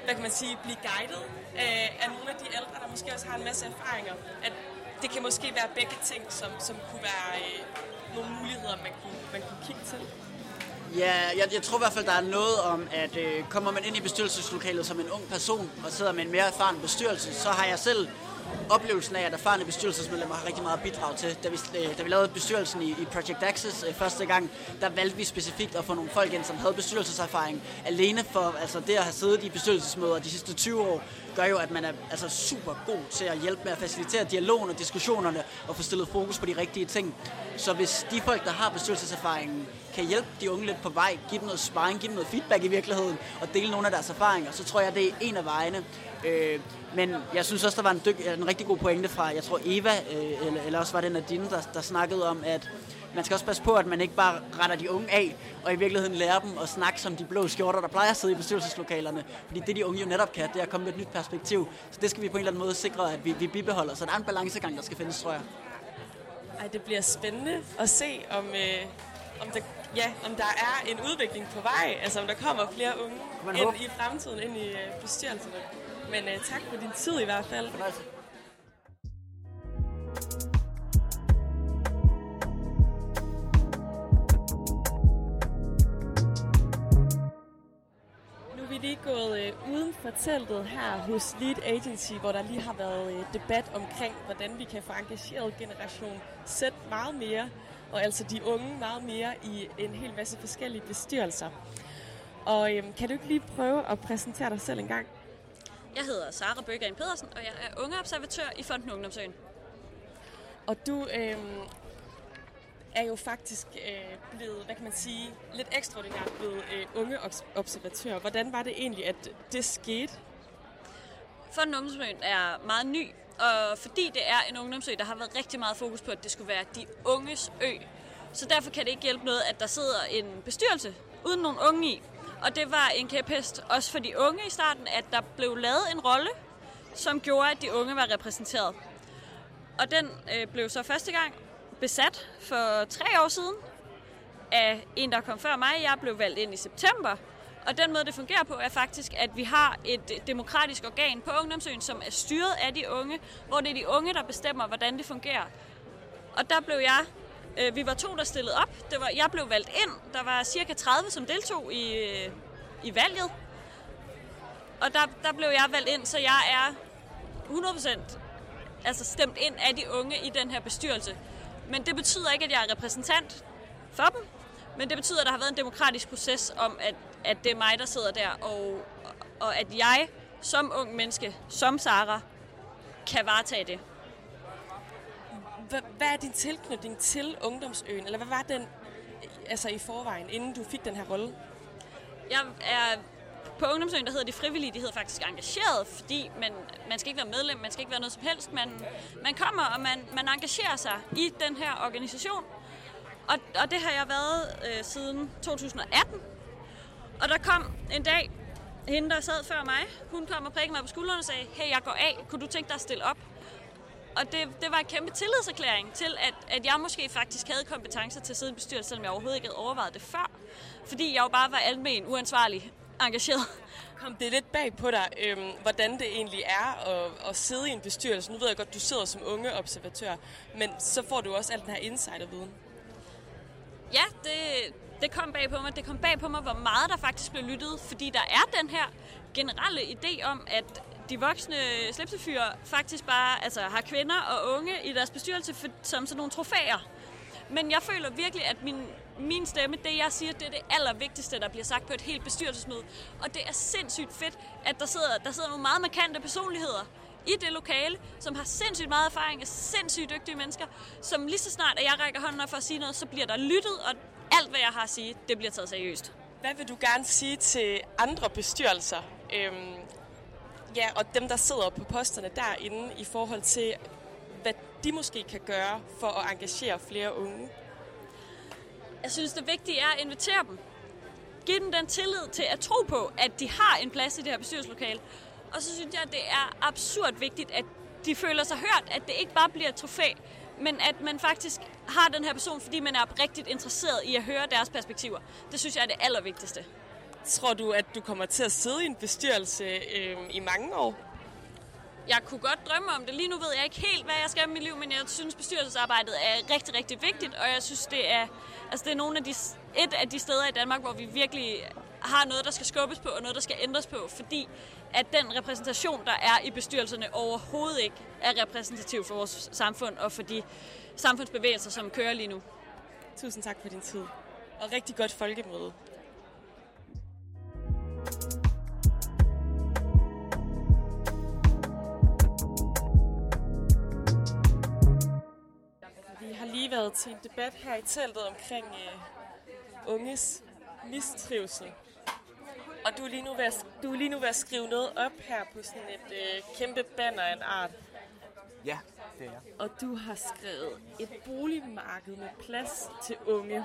hvad kan man sige, blive guidet af, af nogle af de ældre, der måske også har en masse erfaringer. At det kan måske være begge ting, som, som kunne være øh, nogle muligheder, man kunne, man kunne kigge til. Ja, jeg, jeg tror i hvert fald, der er noget om, at øh, kommer man ind i bestyrelseslokalet som en ung person og sidder med en mere erfaren bestyrelse, så har jeg selv oplevelsen af, at erfarne bestyrelsesmedlemmer har rigtig meget at bidrage til. Da vi, øh, da vi lavede bestyrelsen i, i Project Access øh, første gang, der valgte vi specifikt at få nogle folk ind, som havde bestyrelseserfaring. Alene for altså det at have siddet i bestyrelsesmøder de sidste 20 år, gør jo, at man er altså, super god til at hjælpe med at facilitere dialogen og diskussionerne og få stillet fokus på de rigtige ting. Så hvis de folk, der har bestyrelseserfaringen, kan hjælpe de unge lidt på vej, give dem noget sparring, give dem noget feedback i virkeligheden og dele nogle af deres erfaringer, så tror jeg, det er en af vejene. Øh, men jeg synes også, der var en, dyk, en rigtig god pointe fra, jeg tror Eva, øh, eller, eller også var det Nadine, der, der snakkede om, at man skal også passe på, at man ikke bare retter de unge af, og i virkeligheden lærer dem at snakke som de blå skjorter, der plejer at sidde i bestyrelseslokalerne. Fordi det, de unge jo netop kan, det er at komme med et nyt perspektiv. Så det skal vi på en eller anden måde sikre, at vi, vi bibeholder. Så der er en balancegang, der skal findes, tror jeg. Ej, det bliver spændende at se, om, øh, om, der, ja, om der er en udvikling på vej. Altså om der kommer flere unge ind i fremtiden, ind i øh, bestyrelserne. Men øh, tak for din tid i hvert fald. Nu vi lige gået øh, uden for teltet her hos Lead Agency, hvor der lige har været øh, debat omkring, hvordan vi kan få engageret generation Z meget mere, og altså de unge meget mere i en hel masse forskellige bestyrelser. Og øh, kan du ikke lige prøve at præsentere dig selv en gang? Jeg hedder Sara Bøgeren Pedersen, og jeg er ungeobservatør i Fonden Ungdomsøen. Og du øh, er jo faktisk øh, blevet, hvad kan man sige, lidt ekstraordinært blevet øh, ungeobservatør. Hvordan var det egentlig, at det skete? Fonden Ungdomsøen er meget ny, og fordi det er en ungdomsø, der har været rigtig meget fokus på, at det skulle være de unges ø. Så derfor kan det ikke hjælpe noget, at der sidder en bestyrelse uden nogen unge i. Og det var en kæphest også for de unge i starten, at der blev lavet en rolle, som gjorde, at de unge var repræsenteret. Og den øh, blev så første gang besat for tre år siden af en, der kom før mig. Jeg blev valgt ind i september. Og den måde, det fungerer på, er faktisk, at vi har et demokratisk organ på Ungdomsøen, som er styret af de unge, hvor det er de unge, der bestemmer, hvordan det fungerer. Og der blev jeg Øh, vi var to, der stillede op. Det var, jeg blev valgt ind. Der var cirka 30, som deltog i, øh, i valget. Og der, der blev jeg valgt ind, så jeg er 100% altså stemt ind af de unge i den her bestyrelse. Men det betyder ikke, at jeg er repræsentant for dem. Men det betyder, at der har været en demokratisk proces om, at, at det er mig, der sidder der. Og, og at jeg som ung menneske, som Sara, kan varetage det hvad, er din tilknytning til Ungdomsøen? Eller hvad var den altså i forvejen, inden du fik den her rolle? Jeg er på Ungdomsøen, der hedder det frivillige, det hedder faktisk engageret, fordi man, man skal ikke være medlem, man skal ikke være noget som helst. Man, man kommer, og man, man engagerer sig i den her organisation. Og, og det har jeg været øh, siden 2018. Og der kom en dag, hende der sad før mig, hun kom og prikkede mig på skulderen og sagde, hey, jeg går af, kunne du tænke dig at stille op? Og det, det var en kæmpe tillidserklæring til, at, at jeg måske faktisk havde kompetencer til at sidde i bestyrelsen, selvom jeg overhovedet ikke havde overvejet det før. Fordi jeg jo bare var almen uansvarlig engageret. Kom det lidt bag på dig, øhm, hvordan det egentlig er at, at sidde i en bestyrelse? Nu ved jeg godt, du sidder som unge observatør, men så får du også al den her insiderviden. Ja, det, det kom bag på mig. Det kom bag på mig, hvor meget der faktisk blev lyttet, fordi der er den her generelle idé om, at de voksne slipsefyre faktisk bare altså, har kvinder og unge i deres bestyrelse for, som sådan nogle trofæer. Men jeg føler virkelig, at min, min stemme, det jeg siger, det er det allervigtigste, der bliver sagt på et helt bestyrelsesmøde. Og det er sindssygt fedt, at der sidder, der sidder nogle meget markante personligheder i det lokale, som har sindssygt meget erfaring, er sindssygt dygtige mennesker, som lige så snart, at jeg rækker hånden op for at sige noget, så bliver der lyttet, og alt, hvad jeg har at sige, det bliver taget seriøst. Hvad vil du gerne sige til andre bestyrelser, øhm, ja, og dem, der sidder på posterne derinde, i forhold til, hvad de måske kan gøre for at engagere flere unge? Jeg synes, det vigtige er at invitere dem. Giv dem den tillid til at tro på, at de har en plads i det her bestyrelseslokale. Og så synes jeg, at det er absurd vigtigt, at de føler sig hørt, at det ikke bare bliver et trofæ, men at man faktisk har den her person, fordi man er oprigtigt interesseret i at høre deres perspektiver. Det synes jeg er det allervigtigste. Tror du, at du kommer til at sidde i en bestyrelse øh, i mange år? Jeg kunne godt drømme om det. Lige nu ved jeg ikke helt, hvad jeg skal med mit liv, men jeg synes, bestyrelsesarbejdet er rigtig, rigtig vigtigt, og jeg synes, det er, altså, det er nogle af de, et af de steder i Danmark, hvor vi virkelig har noget, der skal skubbes på, og noget, der skal ændres på, fordi at den repræsentation, der er i bestyrelserne, overhovedet ikke er repræsentativ for vores samfund og for de samfundsbevægelser, som kører lige nu. Tusind tak for din tid. Og rigtig godt folkemøde. Vi har lige været til en debat her i teltet omkring øh, unges mistrivsel. Og du er lige nu ved at, du er lige nu ved at skrive noget op her på sådan et uh, kæmpe banner af en art. Ja, det er jeg. Og du har skrevet et boligmarked med plads til unge.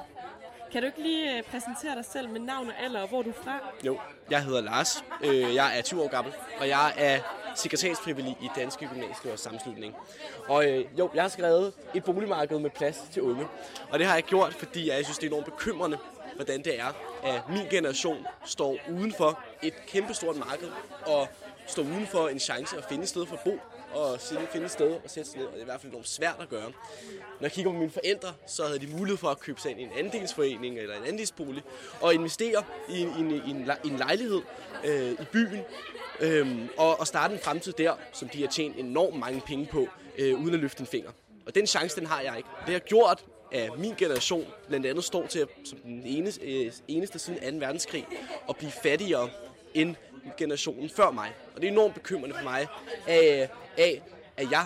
Kan du ikke lige præsentere dig selv med navn og alder, og hvor du er fra? Jo, jeg hedder Lars. Jeg er 20 år gammel, og jeg er sekretariatsfrivillig i Danske Gymnasieelevers Sammenslutning. Og øh, jo, jeg har skrevet et boligmarked med plads til unge. Og det har jeg gjort, fordi jeg synes, det er enormt bekymrende, hvordan det er, at min generation står uden for et kæmpestort marked og står uden for en chance at finde et sted for at bo og finde et sted at sætte sig ned, og det er i hvert fald enormt svært at gøre. Når jeg kigger på mine forældre, så havde de mulighed for at købe sig ind i en andelsforening eller en andelsbolig og investere i en, i en, i en, i en lejlighed øh, i byen øh, og, og starte en fremtid der, som de har tjent enormt mange penge på, øh, uden at løfte en finger. Og den chance, den har jeg ikke. Det har gjort, af min generation blandt andet står til, som den eneste, øh, eneste siden 2. verdenskrig, at blive fattigere end generationen før mig. Og det er enormt bekymrende for mig, af, af at jeg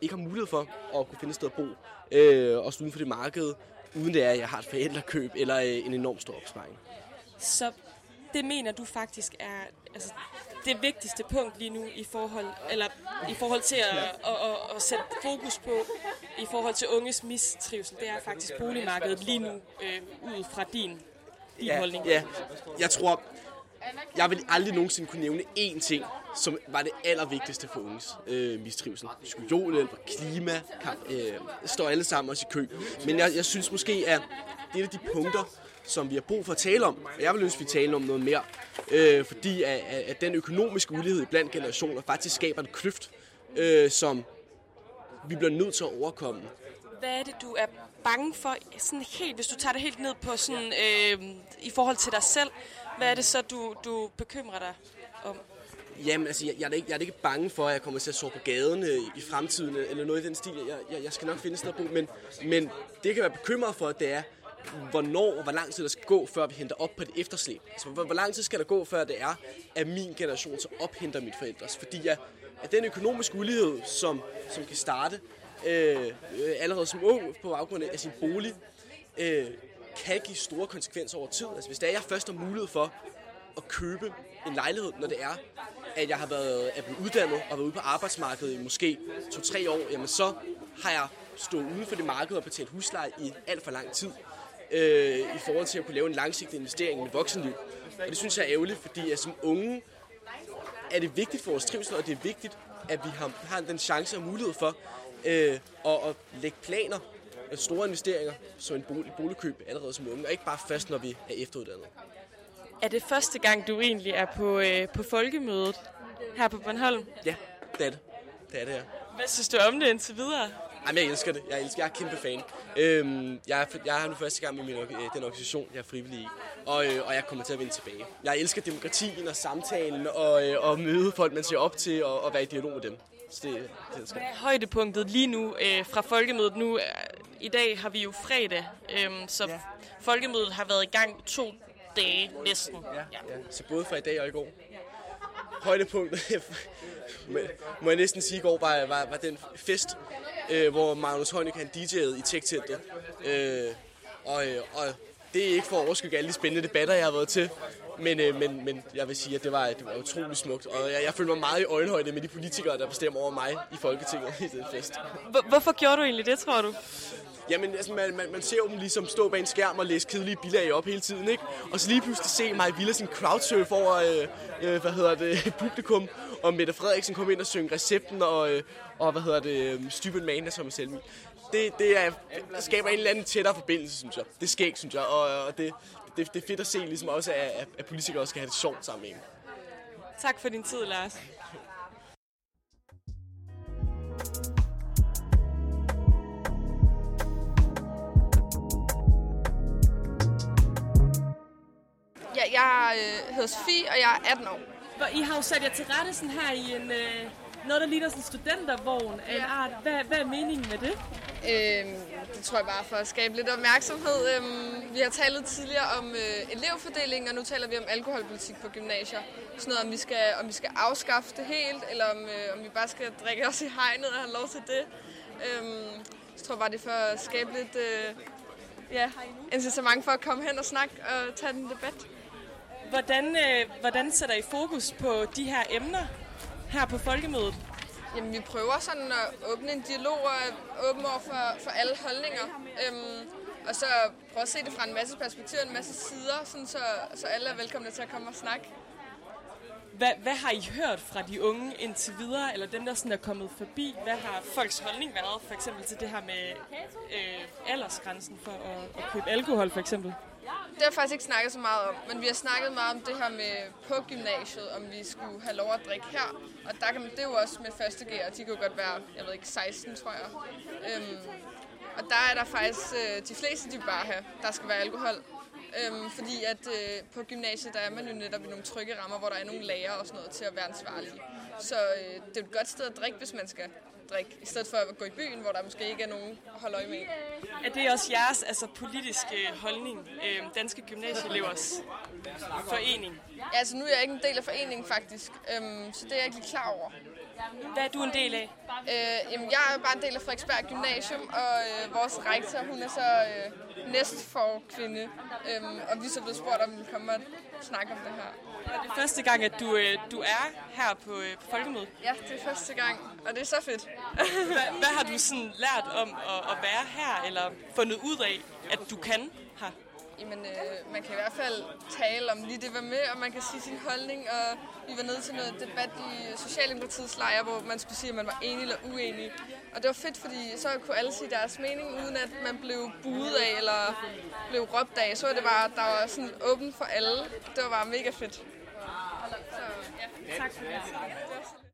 ikke har mulighed for at kunne finde et sted at bo øh, og stå uden for det marked, uden det er, at jeg har et forældrekøb eller øh, en enorm stor opsparing. Så det mener du faktisk er altså, det vigtigste punkt lige nu i forhold, eller i forhold til at, at, at, at sætte fokus på i forhold til unges mistrivsel. Det er faktisk boligmarkedet lige nu øh, ud fra din, din ja, holdning. Ja, jeg tror, jeg vil aldrig nogensinde kunne nævne én ting, som var det allervigtigste for unges øh, mistrivsel. Skoliolhjælp, klima, kamp, øh, står alle sammen også i kø. Men jeg, jeg synes måske, at det er de punkter, som vi har brug for at tale om. Og jeg vil ønske, at vi taler om noget mere. Øh, fordi at, at den økonomiske ulighed blandt generationer faktisk skaber en kløft, øh, som vi bliver nødt til at overkomme. Hvad er det, du er bange for, sådan helt, hvis du tager det helt ned på sådan, øh, i forhold til dig selv, hvad er det så, du, du bekymrer dig om? Jamen, altså, jeg, jeg, er ikke, jeg er ikke bange for, at jeg kommer til at sove på gaden øh, i fremtiden, eller noget i den stil. Jeg, jeg, jeg skal nok finde et sted at bo, men, men det kan være bekymret for, det er, hvornår hvor lang tid der skal gå, før vi henter op på det efterslæb. Altså, hvor, hvor lang tid skal der gå, før det er, at min generation så ophenter mit forældres? Fordi at, at den økonomiske ulighed, som, som kan starte øh, øh, allerede som ung på baggrund af sin bolig, øh, kan give store konsekvenser over tid. Altså, hvis det er, jeg først har mulighed for at købe en lejlighed, når det er, at jeg har været er blevet uddannet og været ude på arbejdsmarkedet i måske 2-3 år, jamen så har jeg stået uden for det marked og betalt husleje i alt for lang tid øh, i forhold til at kunne lave en langsigtet investering i voksenliv. Og det synes jeg er ærgerligt, fordi at som unge er det vigtigt for vores trivsel, og det er vigtigt, at vi har, har den chance og mulighed for øh, at, at lægge planer, store investeringer, som en bolig, boligkøb allerede som unge, og ikke bare først, når vi er efteruddannet. Er det første gang, du egentlig er på, øh, på folkemødet her på Bornholm? Ja, det er det. Det er det, ja. Hvad synes du om det indtil videre? Jamen, jeg elsker det. Jeg, elsker, jeg er kæmpe fan. Øhm, jeg, er, jeg er nu første gang med min, øh, den organisation, jeg er frivillig i, og, øh, og jeg kommer til at vende tilbage. Jeg elsker demokratien og samtalen og, øh, og møde folk, man ser op til og, og være i dialog med dem. Så det, det Hvad er højdepunktet lige nu øh, fra folkemødet? Nu, øh, I dag har vi jo fredag, øh, så ja. folkemødet har været i gang to dage næsten. Ja. Ja, så både fra i dag og i går højdepunkt, må- jeg næsten sige, i går var, var, var den fest, øh, hvor Magnus Heunicke han DJ'ede i tech-teltet. Øh, og, øh, og det er ikke for at overskygge alle de spændende debatter, jeg har været til. Men, øh, men, men jeg vil sige, at det var, det var utrolig smukt. Og jeg, jeg følte mig meget i øjenhøjde med de politikere, der bestemmer over mig i Folketinget i den fest. Hvorfor gjorde du egentlig det, tror du? Jamen, altså, man, man, man ser jo dem ligesom stå bag en skærm og læse kedelige bilag op hele tiden, ikke? Og så lige pludselig se Maja Villa sin crowdsurf over, øh, øh, hvad hedder det, publikum, og Mette Frederiksen komme ind og synge recepten, og, øh, og hvad hedder det, øh, Stupid Man, der som er selv det, det, er, det skaber en eller anden tættere forbindelse, synes jeg. Det sker ikke, synes jeg, og, og det, det, det er fedt at se ligesom også, at, at- at politikere også skal have det sjovt sammen med en. Tak for din tid, Lars. Ja, jeg øh, hedder Sofie, og jeg er 18 år. Hvor I har jo sat jer til rette sådan her i en, øh, noget, der ligner sådan en studentervogn af en art. Hvad, hvad er meningen med det? Øhm, det tror jeg bare for at skabe lidt opmærksomhed. Øhm, vi har talt tidligere om øh, elevfordeling, og nu taler vi om alkoholpolitik på gymnasier. Sådan noget, om vi skal, om vi skal afskaffe det helt, eller om, øh, om vi bare skal drikke os i hegnet og have lov til det. Øhm, så tror jeg bare, det er for at skabe lidt øh, ja, incitament for at komme hen og snakke og tage den debat. Hvordan, øh, hvordan sætter I fokus på de her emner her på folkemødet? Jamen, vi prøver sådan at åbne en dialog og åbne over for, for alle holdninger. Øhm, og så prøve at se det fra en masse perspektiver, en masse sider, sådan så, så alle er velkomne til at komme og snakke. Hvad, hvad har I hørt fra de unge indtil videre, eller dem, der sådan er kommet forbi? Hvad har folks holdning været, for eksempel til det her med øh, aldersgrænsen for at, at købe alkohol, for eksempel? Det har jeg faktisk ikke snakket så meget om, men vi har snakket meget om det her med på gymnasiet, om vi skulle have lov at drikke her. Og der kan man, det er jo også med første G, og de kan jo godt være, jeg ved ikke, 16, tror jeg. Øhm, og der er der faktisk, øh, de fleste de bare have, der skal være alkohol. Øhm, fordi at øh, på gymnasiet, der er man jo netop i nogle trygge rammer, hvor der er nogle lærere og sådan noget til at være ansvarlige. Så øh, det er et godt sted at drikke, hvis man skal drikke, i stedet for at gå i byen, hvor der måske ikke er nogen at holde øje med. Er det også jeres altså, politiske holdning, øh, Danske Gymnasieelevers forening? Ja, altså nu er jeg ikke en del af foreningen faktisk, øhm, så det er jeg ikke lige klar over. Hvad er du en del af? Øh, jamen, jeg er bare en del af Frederiksberg Gymnasium, og øh, vores rektor, hun er så øh, næstfor kvinde, øhm, og vi er så blevet spurgt, om vi vil komme og snakke om det her. Er det første gang, at du, øh, du er her på, øh, på folkemødet? Ja, det er første gang, og det er så fedt. Hvad, hvad har du sådan lært om at, at være her, eller fundet ud af, at du kan her? Jamen, øh, man kan i hvert fald tale om lige det var med, og man kan sige sin holdning, og vi var nede til noget debat i Socialdemokratiets lejr, hvor man skulle sige, om man var enig eller uenig. Og det var fedt, fordi så kunne alle sige deres mening, uden at man blev buet af eller blev råbt af. Så var det bare, der var sådan åben for alle. Det var bare mega fedt. Så, ja. Tak for det.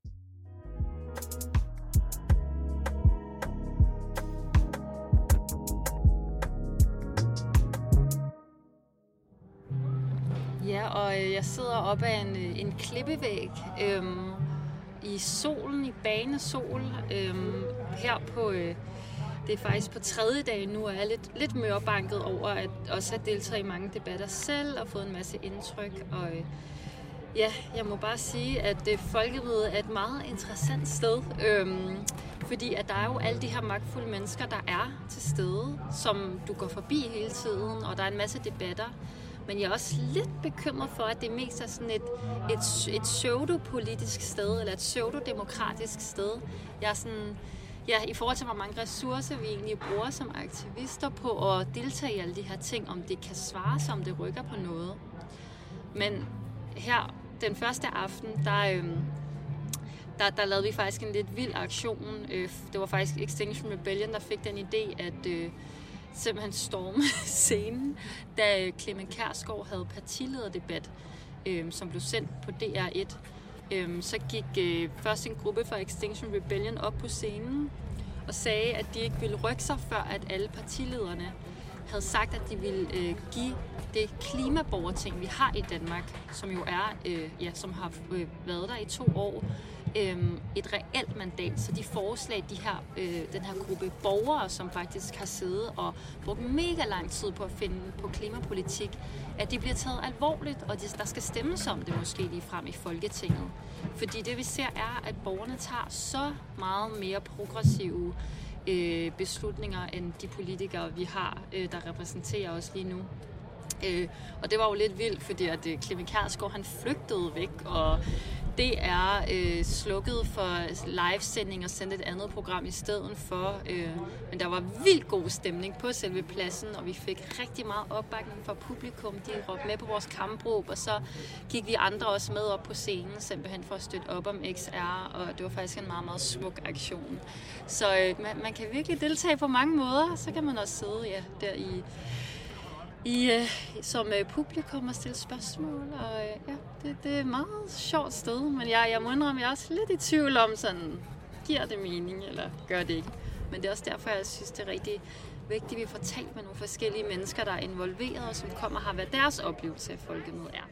Ja, og øh, jeg sidder op ad en, øh, en klippevæg øhm, i solen, i banesol, øhm, her på... Øh, det er faktisk på tredje dag nu, og jeg er lidt, lidt mørbanket over at også at deltage i mange debatter selv og fået en masse indtryk. Og øh, ja, jeg må bare sige, at øh, Folkemødet er et meget interessant sted, øhm, fordi at der er jo alle de her magtfulde mennesker, der er til stede, som du går forbi hele tiden, og der er en masse debatter. Men jeg er også lidt bekymret for, at det mest er sådan et, et, et pseudopolitisk sted, eller et pseudodemokratisk sted. Jeg er sådan, ja, i forhold til, hvor mange ressourcer vi egentlig bruger som aktivister på at deltage i alle de her ting, om det kan svare sig, om det rykker på noget. Men her, den første aften, der, øh, der, der lavede vi faktisk en lidt vild aktion. Øh, det var faktisk Extinction Rebellion, der fik den idé, at øh, simpelthen storme scenen, da øh, Clement Kærsgaard havde partilederdebat, øh, som blev sendt på DR1. Øh, så gik øh, først en gruppe fra Extinction Rebellion op på scenen og sagde, at de ikke ville rykke sig, før at alle partilederne havde sagt, at de ville øh, give det klimaborgerting, vi har i Danmark, som jo er, øh, ja, som har øh, været der i to år, øh, et reelt mandat. Så de forslag, de her, øh, den her gruppe borgere, som faktisk har siddet og brugt mega lang tid på at finde på klimapolitik, at de bliver taget alvorligt, og der skal stemmes om det måske lige frem i Folketinget. Fordi det vi ser er, at borgerne tager så meget mere progressive øh, beslutninger end de politikere, vi har, øh, der repræsenterer os lige nu. Øh, og det var jo lidt vildt, fordi at øh, Clemen han flygtede væk, og det er øh, slukket for livesending og sendte et andet program i stedet for. Øh, men der var vildt god stemning på selve pladsen, og vi fik rigtig meget opbakning fra publikum. De råbte med på vores kampråb, og så gik vi andre også med op på scenen, simpelthen for at støtte op om XR, og det var faktisk en meget, meget smuk aktion. Så øh, man, man kan virkelig deltage på mange måder. Så kan man også sidde ja, der i i, øh, som øh, publikum og stille spørgsmål. Og øh, ja, det, det er et meget sjovt sted, men jeg, jeg må indrømme, jeg er også lidt i tvivl om, sådan, giver det mening, eller gør det ikke. Men det er også derfor, jeg synes, det er rigtig vigtigt, at vi får talt med nogle forskellige mennesker, der er involveret, og som kommer og har, hvad deres oplevelse af folkemødet er.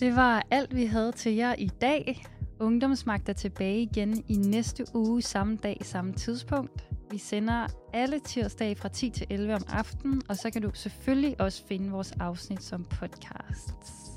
Det var alt, vi havde til jer i dag. Ungdomsmagt er tilbage igen i næste uge, samme dag, samme tidspunkt. Vi sender alle tirsdage fra 10 til 11 om aftenen, og så kan du selvfølgelig også finde vores afsnit som podcast.